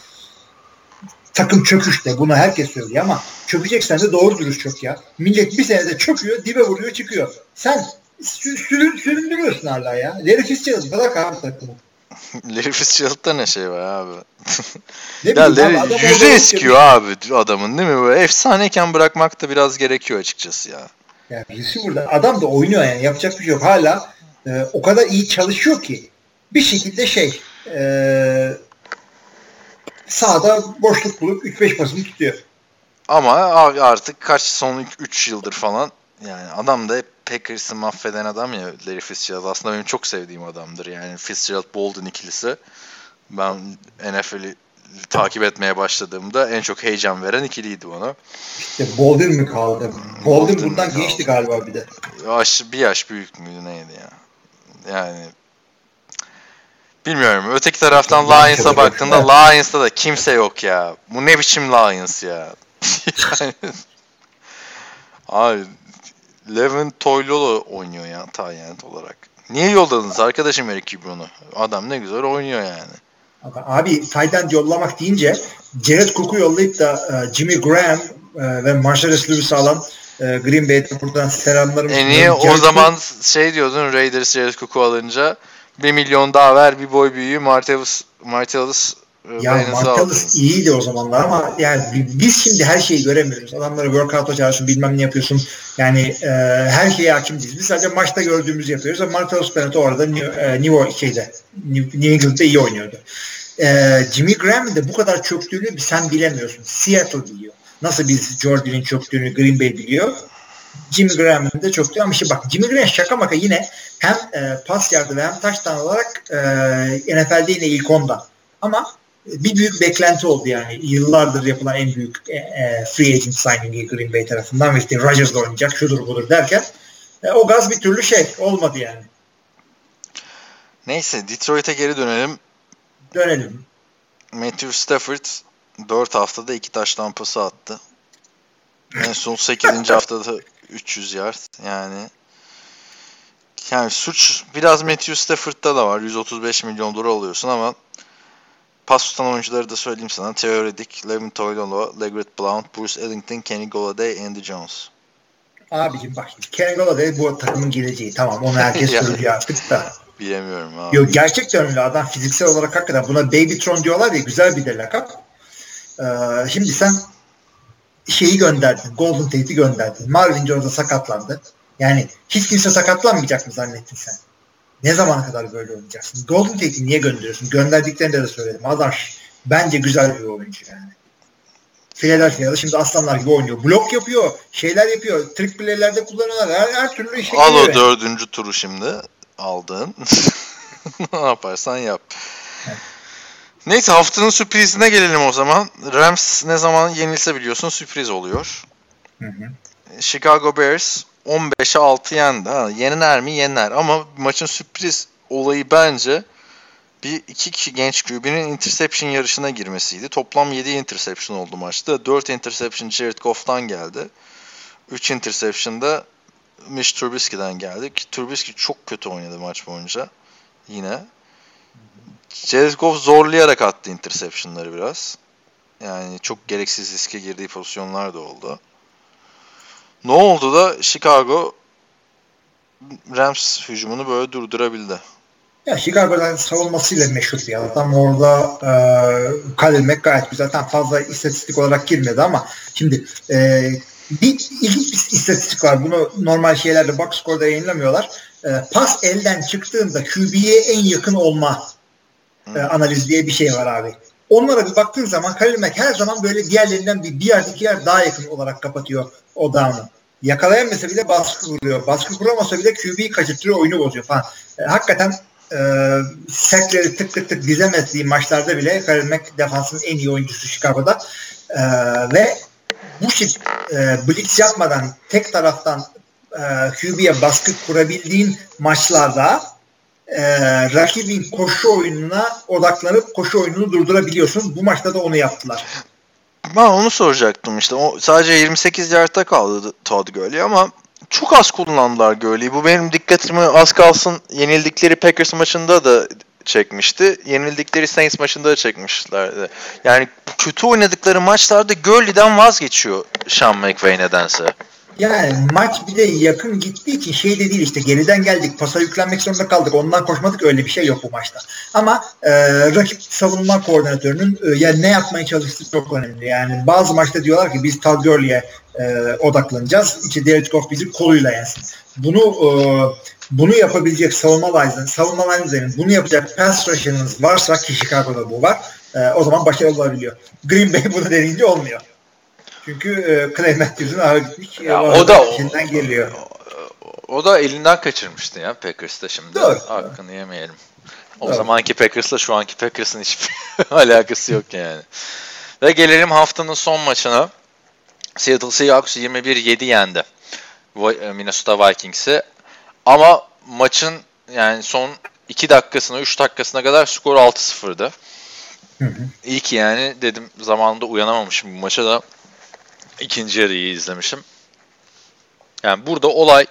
takım çöküşte. Bunu herkes söylüyor ama çökeceksen de doğru dürüst çok ya. Millet bir senede çöküyor, dibe vuruyor, çıkıyor. Sen sürün, süründürüyorsun hala ya. Larry Fitzgerald bırak abi takımı. Larry Fitzgerald'da ne şey var abi? ne ya Larry yüzü eskiyor abi adamın değil mi? Böyle efsaneyken bırakmak da biraz gerekiyor açıkçası ya. Ya burada adam da oynuyor yani yapacak bir şey yok. Hala e, o kadar iyi çalışıyor ki bir şekilde şey e, sağda boşluk bulup 3-5 pasını tutuyor. Ama artık kaç son 3 yıldır falan yani adam da Packers'ı mahveden adam ya Larry Fitzgerald. Aslında benim çok sevdiğim adamdır. Yani Fitzgerald Bolden ikilisi. Ben NFL'i takip etmeye başladığımda en çok heyecan veren ikiliydi bana. İşte Bolden mi kaldı? Bolden, Bolden bundan geçti galiba bir de. Yaş, bir yaş büyük müydü neydi ya? Yani bilmiyorum. Öteki taraftan Lions'a baktığında Lions'ta da kimse yok ya. Bu ne biçim Lions ya? yani, abi Levin Toylolo oynuyor ya Tayyent olarak. Niye yolladınız arkadaşım Eric Kibron'u? Adam ne güzel oynuyor yani. Abi Tayden yollamak deyince Jared Cook'u yollayıp da e, Jimmy Graham e, ve Marcellus Lewis alan e, Green Bay'de buradan selamlarımı E niye o zaman şey diyordun Raiders Jared Cook'u alınca bir milyon daha ver bir boy büyüğü Martellus, Martellus ya Martellus iyiydi o zamanlar ama yani biz şimdi her şeyi göremiyoruz. Adamları workout'a çağırıyorsun bilmem ne yapıyorsun. Yani e, her şeye hakim değiliz. Biz sadece maçta gördüğümüzü yapıyoruz ama Martellus Bennett orada New, e, New, şeyde, New England'da iyi oynuyordu. E, Jimmy Graham'ın da bu kadar çöktüğünü sen bilemiyorsun. Seattle biliyor. Nasıl biz Jordan'in çöktüğünü Green Bay biliyor. Jimmy Graham'ın da çöktüğü ama işte bak Jimmy Graham şaka maka yine hem e, pas yardı ve hem taştan olarak e, NFL'de yine ilk onda. Ama bir büyük beklenti oldu yani. Yıllardır yapılan en büyük e, e, free agent signing'i Green Bay tarafından ve işte Rodgers'la oynayacak şudur budur derken e, o gaz bir türlü şey olmadı yani. Neyse Detroit'e geri dönelim. Dönelim. Matthew Stafford 4 haftada 2 taş tampası attı. En son 8. haftada 300 yard. Yani yani suç biraz Matthew Stafford'da da var. 135 milyon dolar alıyorsun ama Pas tutan oyuncuları da söyleyeyim sana. Theo Riddick, Levin Toilolo, Legret Blount, Bruce Ellington, Kenny Golladay, Andy Jones. Abicim bak Kenny Golladay bu takımın geleceği. Tamam onu herkes söylüyor artık da. Bilemiyorum abi. Yok gerçekten öyle adam fiziksel olarak hakikaten buna Babytron diyorlar ya güzel bir de lakap. Ee, şimdi sen şeyi gönderdin. Golden Tate'i gönderdin. Marvin Jones'a sakatlandı. Yani hiç kimse sakatlanmayacak mı zannettin sen? Ne zamana kadar böyle oynayacaksın? Golden Tate'i niye gönderiyorsun? Gönderdiklerinde de söyledim. Adam bence güzel bir oyuncu yani. Philadelphia'da şimdi aslanlar gibi oynuyor. Blok yapıyor, şeyler yapıyor. Trick play'lerde kullanıyorlar. Her, her türlü işe Al o dördüncü turu şimdi aldığın. ne yaparsan yap. Neyse haftanın sürprizine gelelim o zaman. Rams ne zaman yenilse biliyorsun sürpriz oluyor. Hı hı. Chicago Bears 15'e 6 yendi. Ha, yener mi? Yener. Ama maçın sürpriz olayı bence bir iki kişi genç QB'nin interception yarışına girmesiydi. Toplam 7 interception oldu maçta. 4 interception Jared Goff'tan geldi. 3 interception da Mitch Trubisky'den geldi. Ki Trubisky çok kötü oynadı maç boyunca. Yine. Jared Goff zorlayarak attı interceptionları biraz. Yani çok gereksiz riske girdiği pozisyonlar da oldu. Ne oldu da Chicago Rams hücumunu böyle durdurabildi. Ya Chicago'dan savunmasıyla meşhur bir adam. Orada e, Khalil Mack gayet güzel. Tam fazla istatistik olarak girmedi ama şimdi e, bir ilginç bir istatistik var. Bunu normal şeylerde box score'da yayınlamıyorlar. E, pas elden çıktığında QB'ye en yakın olma e, analiz diye bir şey var abi. Onlara bir baktığın zaman Khalil Mack her zaman böyle diğerlerinden bir, bir yerde iki yer daha yakın olarak kapatıyor o down'ı. Yakalayamasa bile baskı vuruyor. Baskı kuramasa bile QB'yi kaçırtıyor, oyunu bozuyor falan. E, hakikaten e, sekleri tık tık tık dizemezdiği maçlarda bile Khalil Mack defansın en iyi oyuncusu Chicago'da. E, ve bu şey e, blitz yapmadan tek taraftan e, QB'ye baskı kurabildiğin maçlarda e, rakibin koşu oyununa odaklanıp koşu oyununu durdurabiliyorsun. Bu maçta da onu yaptılar. Ben onu soracaktım işte. O sadece 28 yardta kaldı Todd Gurley ama çok az kullandılar Gurley'i. Bu benim dikkatimi az kalsın yenildikleri Packers maçında da çekmişti. Yenildikleri Saints maçında da çekmişlerdi. Yani kötü oynadıkları maçlarda Gurley'den vazgeçiyor Sean McVay nedense. Yani maç bir de yakın gittiği için şey de değil işte geriden geldik pasa yüklenmek zorunda kaldık ondan koşmadık öyle bir şey yok bu maçta. Ama e, rakip savunma koordinatörünün e, yani ne yapmaya çalıştığı çok önemli. Yani bazı maçta diyorlar ki biz Todd Gurley'e e, odaklanacağız. İşte Derek Goff bizi koluyla yensin. Bunu e, bunu yapabilecek savunma line'ın, savunma line'ın bunu yapacak pass rusher'ınız varsa ki Chicago'da bu var. E, o zaman başarılı olabiliyor. Green Bay bunu deneyince olmuyor. Çünkü e, Clay Matthews'un ağır gitmiş. Ya, o da o, geliyor. O, o da elinden kaçırmıştı ya Packers'ta şimdi. Doğru. Hakkını yemeyelim. O Doğru. zamanki Packers'la şu anki Packers'ın hiçbir alakası yok yani. Ve gelelim haftanın son maçına. Seattle Seahawks 21-7 yendi. E, Minnesota Vikings'i. Ama maçın yani son 2 dakikasına 3 dakikasına kadar skor 6-0'dı. İyi ki yani dedim zamanında uyanamamışım bu maça da ikinci yarıyı izlemişim. Yani burada olay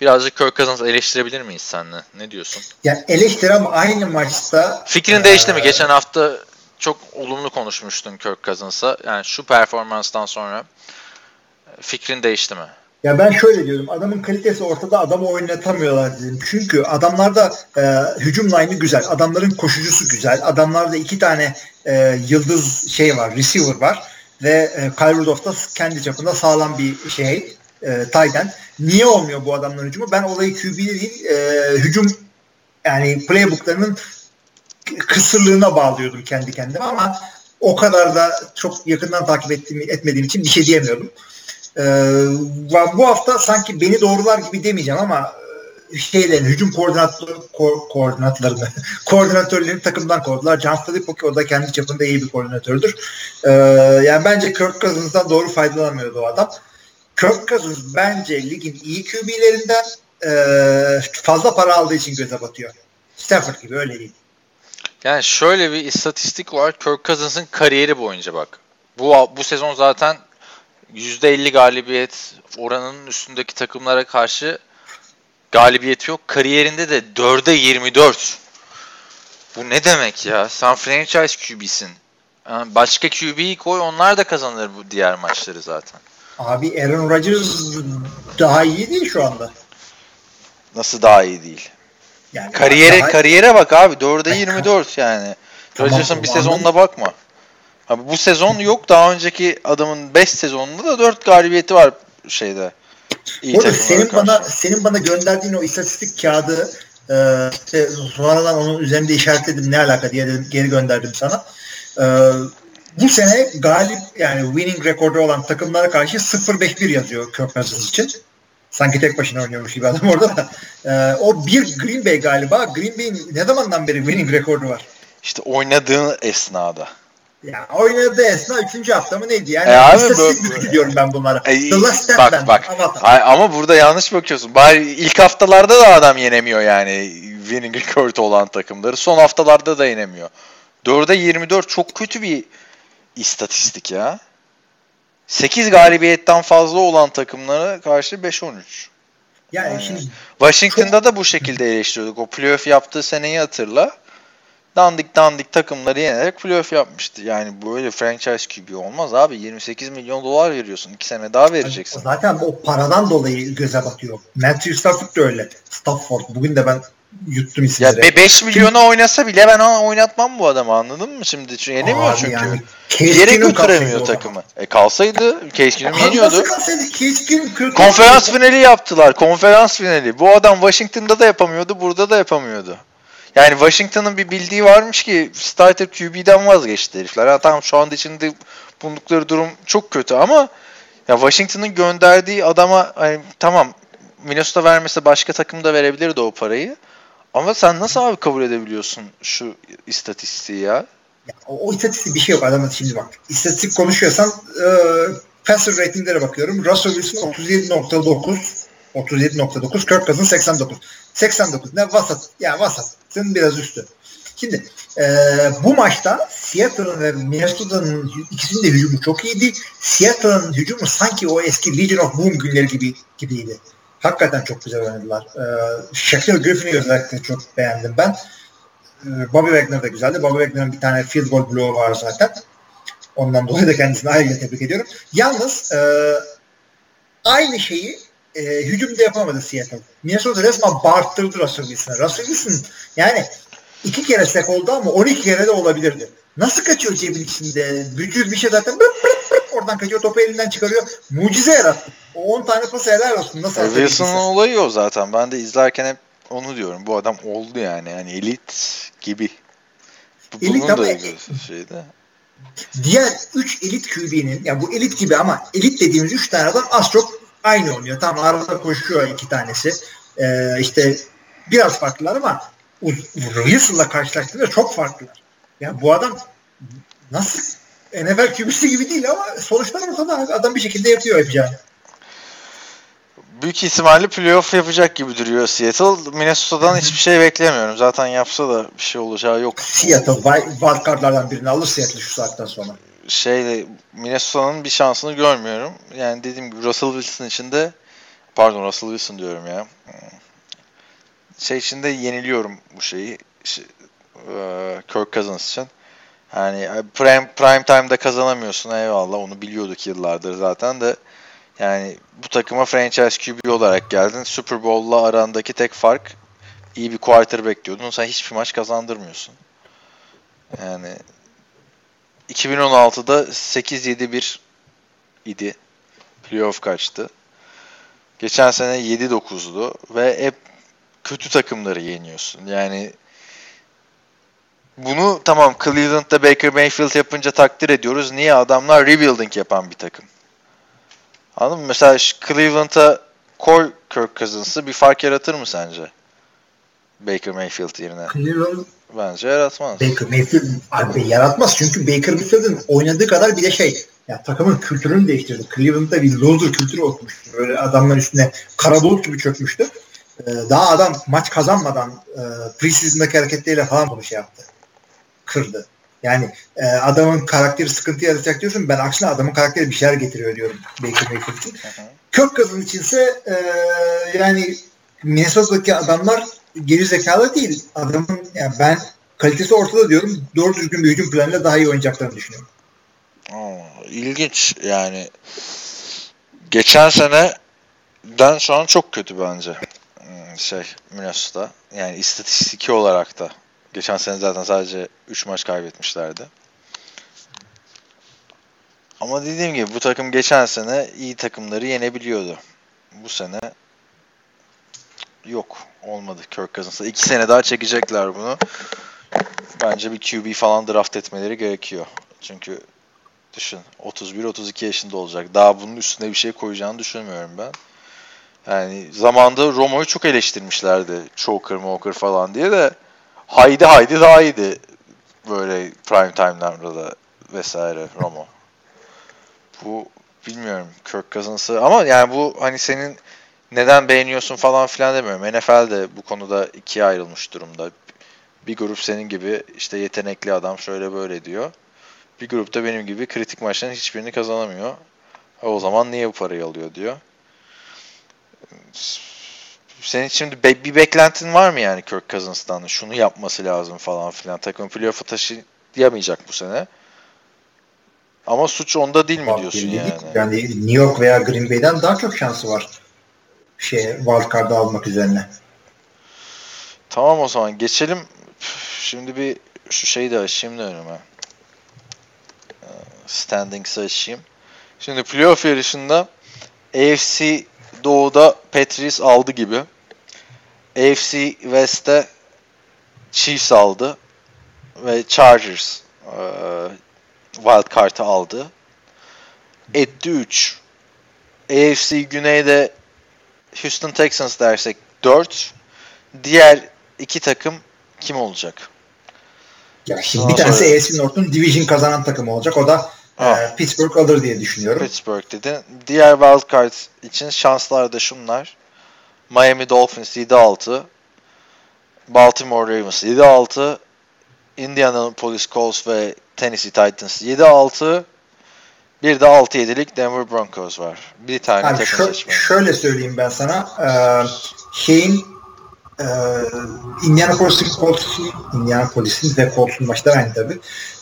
birazcık Kirk Cousins eleştirebilir miyiz senle? Ne diyorsun? Ya eleştir ama aynı maçta Fikrin ee... değişti mi? Geçen hafta çok olumlu konuşmuştun Kirk Cousins'a. Yani şu performanstan sonra fikrin değişti mi? Ya ben şöyle diyorum. Adamın kalitesi ortada. Adamı oynatamıyorlar dedim. Çünkü adamlarda e, hücum line'ı güzel. Adamların koşucusu güzel. Adamlarda iki tane e, yıldız şey var. Receiver var ve e, Kyle Rudolph da kendi çapında sağlam bir şey e, Tayden. Niye olmuyor bu adamların hücumu? Ben olayı QB değil e, hücum yani playbooklarının kısırlığına bağlıyordum kendi kendime ama o kadar da çok yakından takip ettiğim, etmediğim için bir şey diyemiyorum. Ee, bu hafta sanki beni doğrular gibi demeyeceğim ama şeylerin hücum koordinatları ko- koordinatlarını koordinatörlerini takımdan kovdular. John ki o da kendi çapında iyi bir koordinatördür. Ee, yani bence Kirk Cousins'dan doğru faydalanmıyordu o adam. Kirk Cousins bence ligin iyi QB'lerinden e, fazla para aldığı için göze batıyor. Stafford gibi öyle değil. Yani şöyle bir istatistik var. Kirk Cousins'ın kariyeri boyunca bak. Bu bu sezon zaten %50 galibiyet oranının üstündeki takımlara karşı galibiyeti yok. Kariyerinde de 4'e 24. Bu ne demek ya? Sen franchise QB'sin. Yani başka QB'yi koy onlar da kazanır bu diğer maçları zaten. Abi Aaron Rodgers daha iyi değil şu anda. Nasıl daha iyi değil? Yani kariyere daha... kariyere bak abi 4'e 24 yani. Tamam, Rodgers'ın bir sezonuna bakma. Abi bu sezon yok. Daha önceki adamın 5 sezonunda da 4 galibiyeti var şeyde. İyi Orada senin bana senin bana gönderdiğin o istatistik kağıdı e, işte sonradan onun üzerinde işaretledim ne alaka diye dedim, geri gönderdim sana. E, bu sene galip yani winning rekordu olan takımlara karşı 0-5-1 yazıyor Kirk Cousins için. Sanki tek başına oynuyormuş gibi adam orada da. E, o bir Green Bay galiba. Green Bay'in ne zamandan beri winning rekordu var? İşte oynadığı esnada. Ya oynadığı esna 3. hafta mı neydi? Yani e abi, istatistik diyorum ben bunlara. E, The Last Stand bak, bak. Ay, ama burada yanlış bakıyorsun. Bari ilk haftalarda da adam yenemiyor yani winning record olan takımları. Son haftalarda da yenemiyor. 4'e 24 çok kötü bir istatistik ya. 8 galibiyetten fazla olan takımlara karşı 5-13. Yani, yani şimdi Washington'da çok... da bu şekilde eleştiriyorduk. O playoff yaptığı seneyi hatırla dandik dandik takımları yenerek playoff yapmıştı. Yani böyle franchise QB olmaz abi. 28 milyon dolar veriyorsun. 2 sene daha vereceksin. Zaten o paradan dolayı göze batıyor. Matthew Stafford da öyle. Stafford. Bugün de ben yuttum isimleri. Ya 5 milyona oynasa bile ben oynatmam bu adamı anladın mı şimdi? Çünkü yenemiyor çünkü. Yani, bir yere götüremiyor takımı. E kalsaydı Keenum yeniyordu. Konferans finali yaptılar. Konferans finali. Bu adam Washington'da da yapamıyordu. Burada da yapamıyordu. Yani Washington'ın bir bildiği varmış ki starter QB'den vazgeçti herifler. Ha, tamam şu anda içinde bulundukları durum çok kötü ama ya Washington'ın gönderdiği adama hani, tamam Minnesota vermese başka takım da verebilirdi o parayı. Ama sen nasıl abi kabul edebiliyorsun şu istatistiği ya? ya o, o istatistik bir şey yok adamın şimdi bak. İstatistik konuşuyorsan e, passer ratinglere bakıyorum. Russell Wilson 37.9 37.9 Kirk Cousins 89. 89 ne vasat yani vasatın biraz üstü. Şimdi e, bu maçta Seattle'ın ve Minnesota'nın ikisinin de hücumu çok iyiydi. Seattle'ın hücumu sanki o eski Legion of Boom günleri gibi gibiydi. Hakikaten çok güzel oynadılar. E, Shaquille Griffin'i özellikle çok beğendim ben. E, Bobby Wagner da güzeldi. Bobby Wagner'ın bir tane field goal bloğu var zaten. Ondan dolayı da kendisini ayrıca tebrik ediyorum. Yalnız e, aynı şeyi e, hücumda yapamadı Seattle. Minnesota resmen bağırttırdı Russell Wilson'ı. Russell Wilson yani iki kere sek oldu ama 12 kere de olabilirdi. Nasıl kaçıyor cebin içinde? Bücür bir şey zaten bıp bıp bıp oradan kaçıyor topu elinden çıkarıyor. Mucize yarattı. O 10 tane pas helal olsun. Nasıl Wilson'ın olayı o zaten. Ben de izlerken hep onu diyorum. Bu adam oldu yani. Yani elit gibi. Bu, elit ama da şeyde. Diğer 3 elit QB'nin ya bu elit gibi ama elit dediğimiz 3 tane adam az çok aynı oynuyor. Tam arada koşuyor iki tanesi. Ee, işte biraz farklılar ama Wilson'la karşılaştığında çok farklılar. Yani bu adam nasıl NFL kübüsü gibi değil ama sonuçlar ortada. Adam bir şekilde yapıyor yapacağını. Büyük ihtimalle playoff yapacak gibi duruyor Seattle. Minnesota'dan hiçbir şey beklemiyorum. Zaten yapsa da bir şey olacağı yok. Seattle wildcardlardan birini alır Seattle şu saatten sonra şeyle Minnesota'nın bir şansını görmüyorum. Yani dediğim gibi Russell Wilson için de pardon Russell Wilson diyorum ya. Şey için de yeniliyorum bu şeyi. Şey, Kirk Cousins için. Yani prime, prime time'da kazanamıyorsun eyvallah onu biliyorduk yıllardır zaten de yani bu takıma franchise QB olarak geldin. Super Bowl'la arandaki tek fark iyi bir quarter bekliyordun. Sen hiçbir maç kazandırmıyorsun. Yani 2016'da 8-7-1 idi. Playoff kaçtı. Geçen sene 7-9'du ve hep kötü takımları yeniyorsun. Yani bunu tamam Cleveland'da Baker Mayfield yapınca takdir ediyoruz. Niye? Adamlar rebuilding yapan bir takım. Anladın mı? Mesela Cleveland'a koy Kirk Cousins'ı bir fark yaratır mı sence? Baker Mayfield yerine. Cleveland Bence yaratmaz. Baker Mayfield abi yaratmaz çünkü Baker Mayfield'in oynadığı kadar bir de şey ya takımın kültürünü değiştirdi. Cleveland'da bir loser kültürü oturmuştu. Böyle adamlar üstüne kara bulut gibi çökmüştü. Ee, daha adam maç kazanmadan e, preseason'daki hareketleriyle falan bunu şey yaptı. Kırdı. Yani e, adamın karakteri sıkıntı yaratacak diyorsun. Ben aksine adamın karakteri bir şeyler getiriyor diyorum Baker Mayfield için. Kök kazın içinse e, yani Minnesota'daki adamlar geri zekalı değil. Adamın yani ben kalitesi ortada diyorum. Doğru düzgün bir hücum planıyla daha iyi oynayacaklarını düşünüyorum. Aa, ilginç yani. Geçen seneden şu an çok kötü bence. Hmm, şey Minnesota. Yani istatistiki olarak da. Geçen sene zaten sadece 3 maç kaybetmişlerdi. Ama dediğim gibi bu takım geçen sene iyi takımları yenebiliyordu. Bu sene yok. Olmadı Kirk Cousins'a. İki sene daha çekecekler bunu. Bence bir QB falan draft etmeleri gerekiyor. Çünkü düşün 31-32 yaşında olacak. Daha bunun üstüne bir şey koyacağını düşünmüyorum ben. Yani zamanda Romo'yu çok eleştirmişlerdi. Choker, Moker falan diye de haydi haydi daha iyiydi. Böyle prime time'larda da vesaire Romo. Bu bilmiyorum Kirk Cousins'ı ama yani bu hani senin neden beğeniyorsun falan filan demiyorum. NFL de bu konuda ikiye ayrılmış durumda. Bir grup senin gibi işte yetenekli adam şöyle böyle diyor. Bir grupta benim gibi kritik maçların hiçbirini kazanamıyor. O zaman niye bu parayı alıyor diyor. Senin şimdi be- bir beklentin var mı yani Kirk Cousins'tan? Şunu yapması lazım falan filan. Takım playoff'a taşıyamayacak bu sene. Ama suç onda değil mi diyorsun yani? Yani New York veya Green Bay'den daha çok şansı var. Şey wildcard'ı almak üzerine. Tamam o zaman geçelim. Şimdi bir şu şeyi de açayım da önüme. Standings'ı açayım. Şimdi playoff yarışında AFC Doğu'da Patriots aldı gibi. AFC West'te Chiefs aldı ve Chargers e, wild card'ı aldı. Etti 3. AFC Güney'de Houston Texans dersek 4. Diğer iki takım kim olacak? Ya şimdi bir tanesi AFC North'un division kazanan takım olacak. O da e, Pittsburgh alır diye düşünüyorum. Pittsburgh dedi. Diğer wild card için şanslar da şunlar. Miami Dolphins 7-6. Baltimore Ravens 7-6. Indianapolis Colts ve Tennessee Titans 7-6. Bir de 6-7'lik Denver Broncos var. Bir tane yani takım seçmeni. Şöyle söyleyeyim ben sana. Ee, şeyin e, Indianapolis'in Colts'un Indianapolis'in ve Colts'un maçları aynı tabi.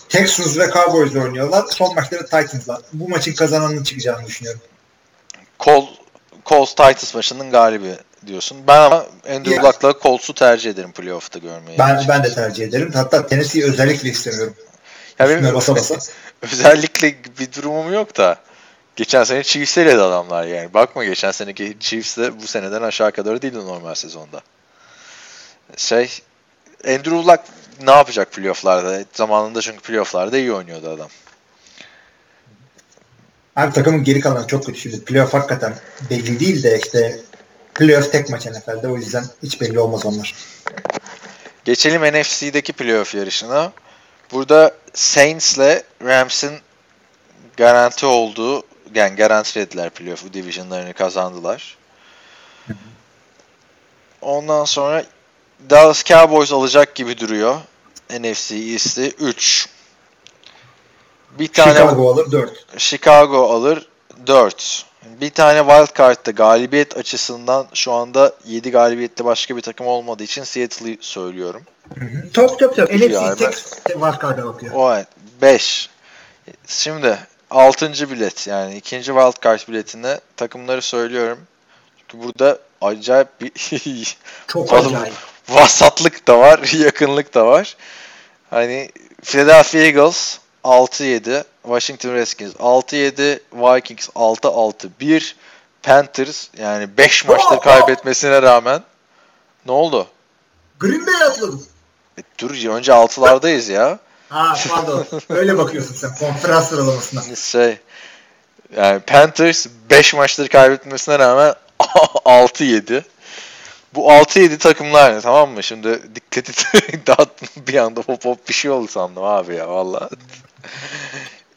Texans ve Cowboys oynuyorlar. Son maçları Titans'la. Bu maçın kazananının çıkacağını düşünüyorum. Col Colts Titans maçının galibi diyorsun. Ben ama Andrew Luck'la Colts'u tercih ederim playoff'ta görmeyi. Ben ben de tercih ederim. Hatta Tennessee'yi özellikle istemiyorum. Ya benim basa basa. özellikle bir durumum yok da. Geçen sene Chiefs'e de adamlar yani. Bakma geçen seneki Chiefs de bu seneden aşağı kadar değildi normal sezonda. Şey Andrew Luck ne yapacak playoff'larda? Zamanında çünkü playoff'larda iyi oynuyordu adam. Abi takımın geri kalanı çok kötü. Şimdi playoff hakikaten belli değil de işte playoff tek maç NFL'de o yüzden hiç belli olmaz onlar. Geçelim NFC'deki playoff yarışına. Burada Saints'le Rams'in garanti olduğu yani garantilediler playoff divisionlarını kazandılar. Ondan sonra Dallas Cowboys alacak gibi duruyor. NFC East'i 3. Bir tane Chicago alır 4. Chicago alır 4. Bir tane wild card'da galibiyet açısından şu anda 7 galibiyetli başka bir takım olmadığı için Seattle'ı söylüyorum. Top top top. NFC tek wild card'a bakıyor. O 5. Şimdi 6. bilet yani ikinci wild card biletinde takımları söylüyorum. Çünkü burada acayip bir çok acayip. Vasatlık da var, yakınlık da var. Hani Philadelphia Eagles 6-7, Washington Redskins 6-7, Vikings 6-6-1, Panthers yani 5 maçta kaybetmesine rağmen ne oldu? Green Bay atladım. E, dur önce 6'lardayız ya. Ha pardon. Öyle bakıyorsun sen konferans sıralamasına. Şey yani Panthers 5 maçları kaybetmesine rağmen 6-7. Bu 6-7 takımlar ne tamam mı? Şimdi dikkati dağıttım bir anda hop hop bir şey oldu sandım abi ya valla.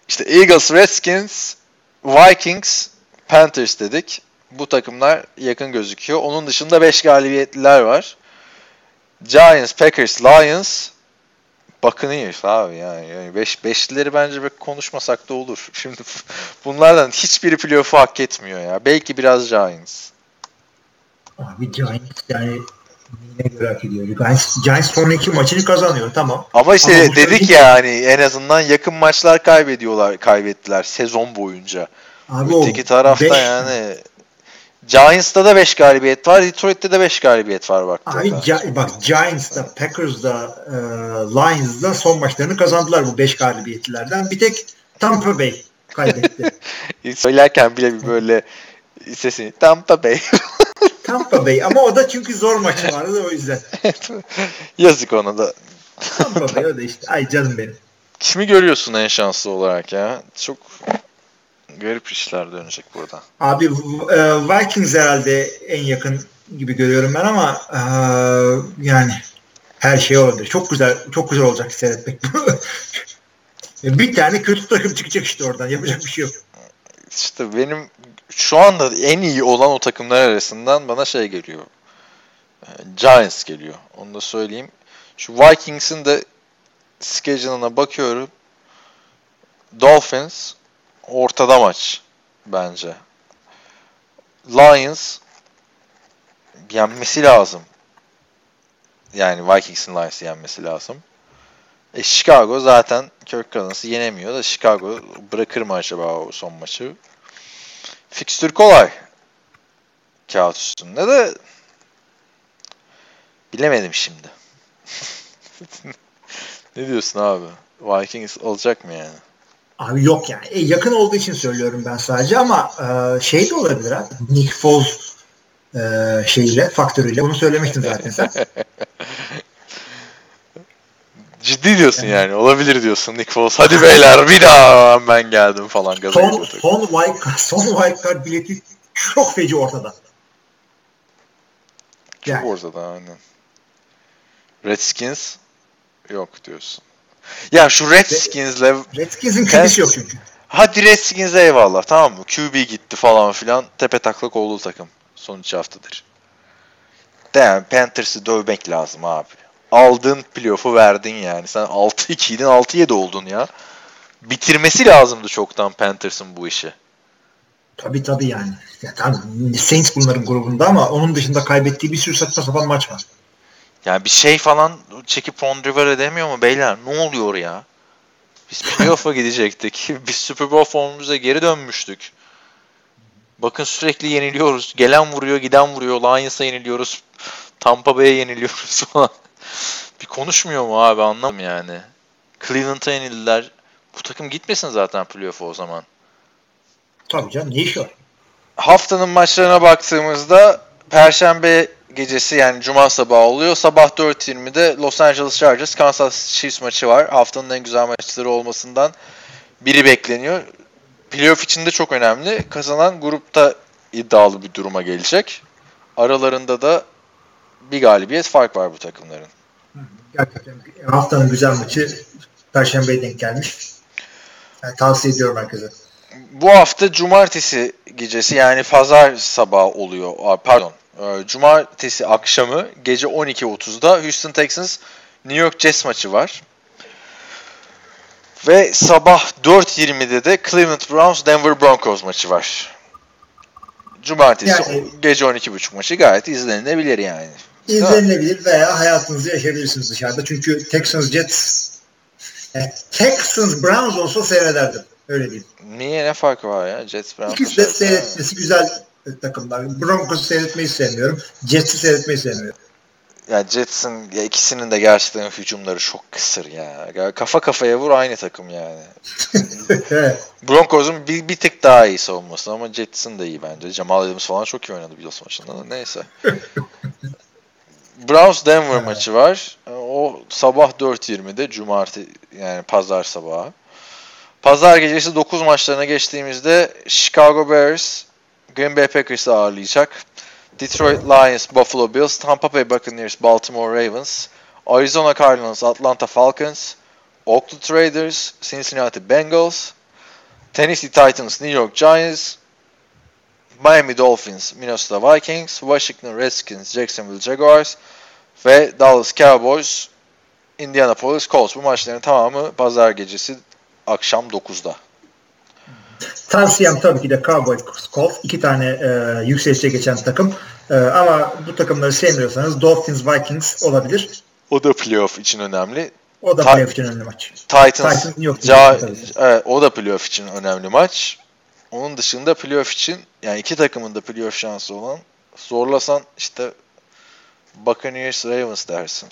İşte Eagles, Redskins, Vikings, Panthers dedik. Bu takımlar yakın gözüküyor. Onun dışında 5 galibiyetliler var. Giants, Packers, Lions, Buccaneers abi yani. yani beş, beşlileri bence bir konuşmasak da olur. Şimdi bunlardan hiçbiri playoff'u hak etmiyor ya. Belki biraz Giants. Abi Giants yani hak ediyor. Giants, Giants son iki maçını kazanıyor tamam. Ama işte Ama dedik ya hani en azından yakın maçlar kaybediyorlar, kaybettiler sezon boyunca. Abi Öteki tarafta beş... yani Giants'ta da 5 galibiyet var. Detroit'te de 5 galibiyet var bak. Abi Gi- bak Giants'ta, Packers'da, e, Lions'da son maçlarını kazandılar bu 5 galibiyetlilerden. Bir tek Tampa Bay kaybetti. Söylerken bile bir böyle sesini Tampa Bay. Tampa Bay ama o da çünkü zor maçı vardı o yüzden. Yazık ona da. Tampa Bay o da işte. Ay canım benim. Kimi görüyorsun en şanslı olarak ya? Çok garip işler dönecek burada. Abi e, Vikings herhalde en yakın gibi görüyorum ben ama e, yani her şey olabilir. Çok güzel çok güzel olacak seyretmek. Bir tane kötü takım çıkacak işte oradan. Yapacak bir şey yok. İşte benim şu anda en iyi olan o takımlar arasından bana şey geliyor. E, Giants geliyor. Onu da söyleyeyim. Şu Vikings'in de schedule'ına bakıyorum. Dolphins ortada maç bence. Lions yenmesi lazım. Yani Vikings'in Lions'ı yenmesi lazım. E Chicago zaten Kirk Cousins'ı yenemiyor da Chicago bırakır mı acaba o son maçı? Fikstür kolay. Kağıt üstünde de bilemedim şimdi. ne diyorsun abi? Vikings olacak mı yani? Abi yok yani. E, yakın olduğu için söylüyorum ben sadece ama e, şey de olabilir abi. Nick Foles e, şeyiyle, faktörüyle. Bunu söylemiştin zaten sen. Ciddi diyorsun yani. yani. Olabilir diyorsun Nick Foles. Hadi beyler bir daha ben geldim falan. Son, son, wild card, son wild card bileti çok feci ortada. Çok yani. ortada aynen. Redskins yok diyorsun. Ya şu Redskins'le Redskins'in QB'si yok çünkü. Hadi Redskins'e eyvallah tamam mı? QB gitti falan filan. Tepe taklak oldu takım. Son 3 haftadır. Değil Panthers'ı dövmek lazım abi. Aldın playoff'u verdin yani. Sen 6-2'ydin 6-7 oldun ya. Bitirmesi lazımdı çoktan Panthers'ın bu işi. Tabii tabii yani. Ya, tabii, Saints bunların grubunda ama onun dışında kaybettiği bir sürü saçma sapan maç var. Yani bir şey falan çekip Ron Rivera edemiyor mu beyler? Ne oluyor ya? Biz playoff'a gidecektik. Biz Super Bowl formumuza geri dönmüştük. Bakın sürekli yeniliyoruz. Gelen vuruyor, giden vuruyor. Lions'a yeniliyoruz. Tampa Bay'e yeniliyoruz falan. Bir konuşmuyor mu abi anlam yani. Cleveland'a yenildiler. Bu takım gitmesin zaten playoff'a o zaman. Tabii canım ne iş var? Haftanın maçlarına baktığımızda Perşembe gecesi yani Cuma sabahı oluyor. Sabah 4.20'de Los Angeles Chargers Kansas Chiefs maçı var. Haftanın en güzel maçları olmasından biri bekleniyor. Playoff için de çok önemli. Kazanan grupta iddialı bir duruma gelecek. Aralarında da bir galibiyet fark var bu takımların. Gerçekten haftanın güzel maçı Perşembe'ye denk gelmiş. Yani tavsiye ediyorum herkese. Bu hafta cumartesi gecesi yani pazar sabahı oluyor. Pardon ee, cumartesi akşamı gece 12.30'da Houston Texans New York Jets maçı var. Ve sabah 4.20'de de Cleveland Browns Denver Broncos maçı var. Cumartesi yani, gece 12.30 maçı gayet izlenilebilir yani. İzlenilebilir veya hayatınızı yaşayabilirsiniz dışarıda. Çünkü Texans Jets yani Texans Browns olsa seyrederdim. Öyle diyeyim. Niye ne farkı var ya Jets Browns? İkisi de seyretmesi güzel takımlar. Broncos'u seyretmeyi sevmiyorum. Jets'i seyretmeyi sevmiyorum. Ya Jets'in ya ikisinin de gerçekten hücumları çok kısır ya. ya kafa kafaya vur aynı takım yani. Broncos'un bir, bir tık daha iyi savunması ama Jets'in de iyi bence. Jamal Adams falan çok iyi oynadı Bills maçında da neyse. Browns Denver maçı var. O sabah 4.20'de cumartesi yani pazar sabahı. Pazar gecesi 9 maçlarına geçtiğimizde Chicago Bears Green Bay Packers'ı ağırlayacak. Detroit Lions, Buffalo Bills, Tampa Bay Buccaneers, Baltimore Ravens, Arizona Cardinals, Atlanta Falcons, Oakland Raiders, Cincinnati Bengals, Tennessee Titans, New York Giants, Miami Dolphins, Minnesota Vikings, Washington Redskins, Jacksonville Jaguars ve Dallas Cowboys, Indianapolis Colts. Bu maçların tamamı pazar gecesi akşam 9'da. Tavsiyem tabii ki de Cowboys Colts. iki tane e, yükselişe geçen takım. E, ama bu takımları sevmiyorsanız Dolphins Vikings olabilir. O da playoff için önemli. O da playoff için önemli maç. Titans, Titans yok. Ca- evet, o da playoff için önemli maç. Onun dışında playoff için yani iki takımın da playoff şansı olan zorlasan işte Buccaneers Ravens dersin.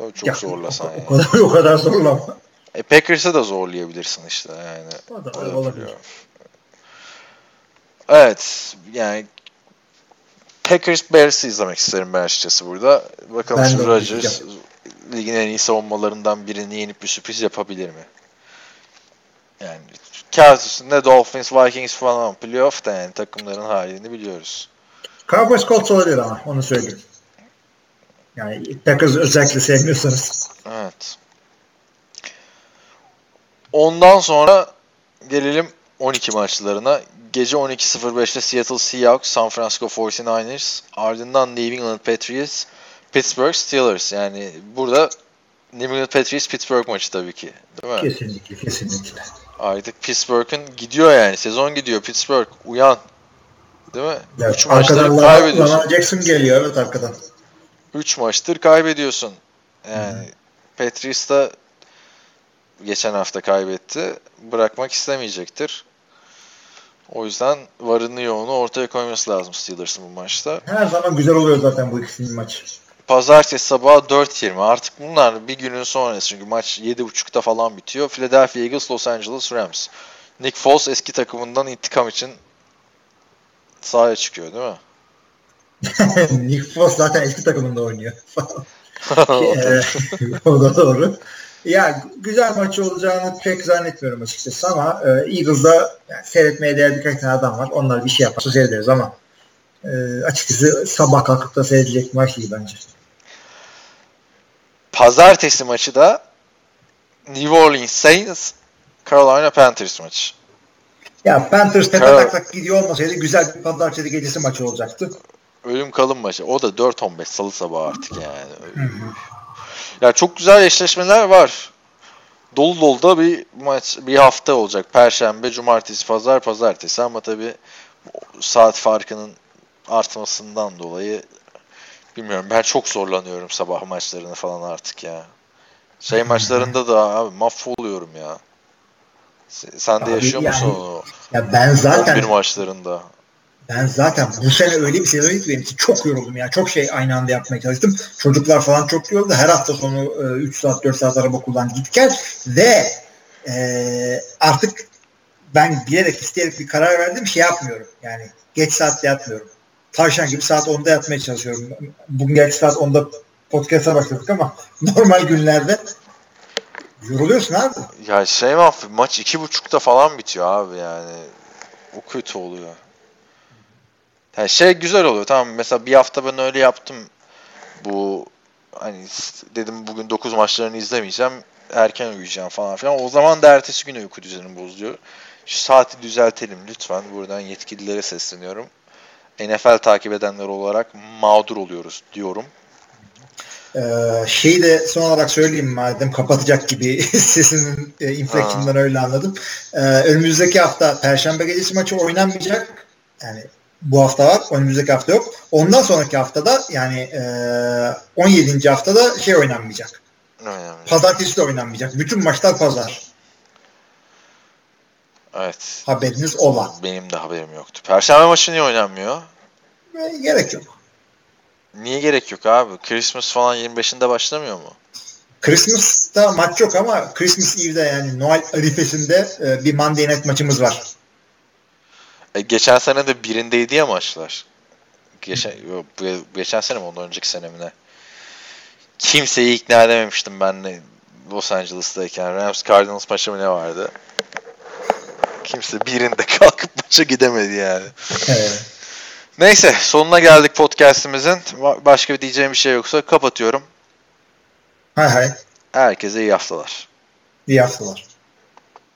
O çok ya, zorlasan o, yani. O kadar, o kadar zorlama. E Packers'ı da zorlayabilirsin işte yani. O da, o da olabilir. Evet yani Packers Bears'ı izlemek isterim ben açıkçası burada. Bakalım şimdi Rodgers ligin en iyi savunmalarından birini yenip bir sürpriz yapabilir mi? Yani kağıt üstünde Dolphins, Vikings falan playoff da yani takımların halini biliyoruz. Cowboys Colts olabilir ama onu söyleyeyim. Yani Packers özellikle sevmiyorsanız. Evet. Ondan sonra gelelim 12 maçlarına. Gece 12.05'te Seattle Seahawks, San Francisco 49ers, ardından New England Patriots, Pittsburgh Steelers. Yani burada New England Patriots Pittsburgh maçı tabii ki. Değil mi? Kesinlikle, kesinlikle. Artık Pittsburgh'ın gidiyor yani. Sezon gidiyor. Pittsburgh uyan. Değil mi? 3 maçları arkadan kaybediyorsun. Lamar Jackson geliyor evet arkadan. 3 maçtır kaybediyorsun. Yani Patriots da geçen hafta kaybetti. Bırakmak istemeyecektir. O yüzden varını yoğunu ortaya koyması lazım Steelers'ın bu maçta. Her zaman güzel oluyor zaten bu ikisinin maçı. Pazartesi sabahı 4.20. Artık bunlar bir günün sonrası çünkü maç 7.30'da falan bitiyor. Philadelphia Eagles, Los Angeles Rams. Nick Foles eski takımından intikam için sahaya çıkıyor değil mi? Nick Foles zaten eski takımında oynuyor. O da doğru. Ya güzel maç olacağını pek zannetmiyorum açıkçası ama e, Eagles'da yani seyretmeye değer birkaç tane adam var. Onlar bir şey yaparsa seyrederiz ama e, açıkçası sabah kalkıp da seyredecek maç değil bence. Pazartesi maçı da New Orleans Saints Carolina Panthers maçı. Ya Panthers tepe Carol- tak tak gidiyor olmasaydı güzel bir pazartesi gecesi maçı olacaktı. Ölüm kalım maçı. O da 4-15 salı sabahı artık yani. Ya çok güzel eşleşmeler var. Dolu dolu da bir maç bir hafta olacak. Perşembe, cumartesi, pazar, pazartesi ama tabii saat farkının artmasından dolayı bilmiyorum ben çok zorlanıyorum sabah maçlarını falan artık ya. Şey maçlarında da abi mahvoluyorum ya. Se- Sen de yaşıyor musun yani onu? Ya ben zaten 11 maçlarında. Ben zaten bu sene öyle bir sezon ki benim için çok yoruldum ya. Çok şey aynı anda yapmaya çalıştım. Çocuklar falan çok yoruldu. Her hafta sonu e, 3 saat 4 saat araba kullan git gel ve e, artık ben bilerek isteyerek bir karar verdim şey yapmıyorum. Yani geç saatte yatmıyorum. Tavşan gibi saat 10'da yatmaya çalışıyorum. Bugün geç saat 10'da podcast'a başladık ama normal günlerde yoruluyorsun abi. Ya şey mahv maç iki buçukta falan bitiyor abi yani. O kötü oluyor. Yani şey güzel oluyor tamam mesela bir hafta ben öyle yaptım. Bu hani dedim bugün 9 maçlarını izlemeyeceğim. Erken uyuyacağım falan filan. O zaman da ertesi gün uyku düzenim bozuluyor. Şu saati düzeltelim lütfen. Buradan yetkililere sesleniyorum. NFL takip edenler olarak mağdur oluyoruz diyorum. Ee, şeyi de son olarak söyleyeyim madem kapatacak gibi sesinin e, inflection'dan öyle anladım. Ee, önümüzdeki hafta Perşembe gecesi maçı oynanmayacak. Yani bu hafta var. Önümüzdeki hafta yok. Ondan sonraki haftada yani e, 17. haftada şey oynanmayacak. Önemli. Pazartesi de oynanmayacak. Bütün maçlar pazar. Evet. Haberiniz ola. Benim de haberim yoktu. Perşembe maçı niye oynanmıyor? Ve gerek yok. Niye gerek yok abi? Christmas falan 25'inde başlamıyor mu? Christmas'ta maç yok ama Christmas Eve'de yani Noel arifesinde e, bir Monday Night maçımız var. E, geçen sene de birindeydi ya maçlar. Geçen, geçen sene mi ondan önceki sene mi ne? Kimseyi ikna edememiştim ben de Los Angeles'tayken. Rams Cardinals maçı mı ne vardı? Kimse birinde kalkıp maça gidemedi yani. Evet. Neyse sonuna geldik podcast'imizin. Başka bir diyeceğim bir şey yoksa kapatıyorum. Hay hay. Herkese iyi haftalar. İyi haftalar.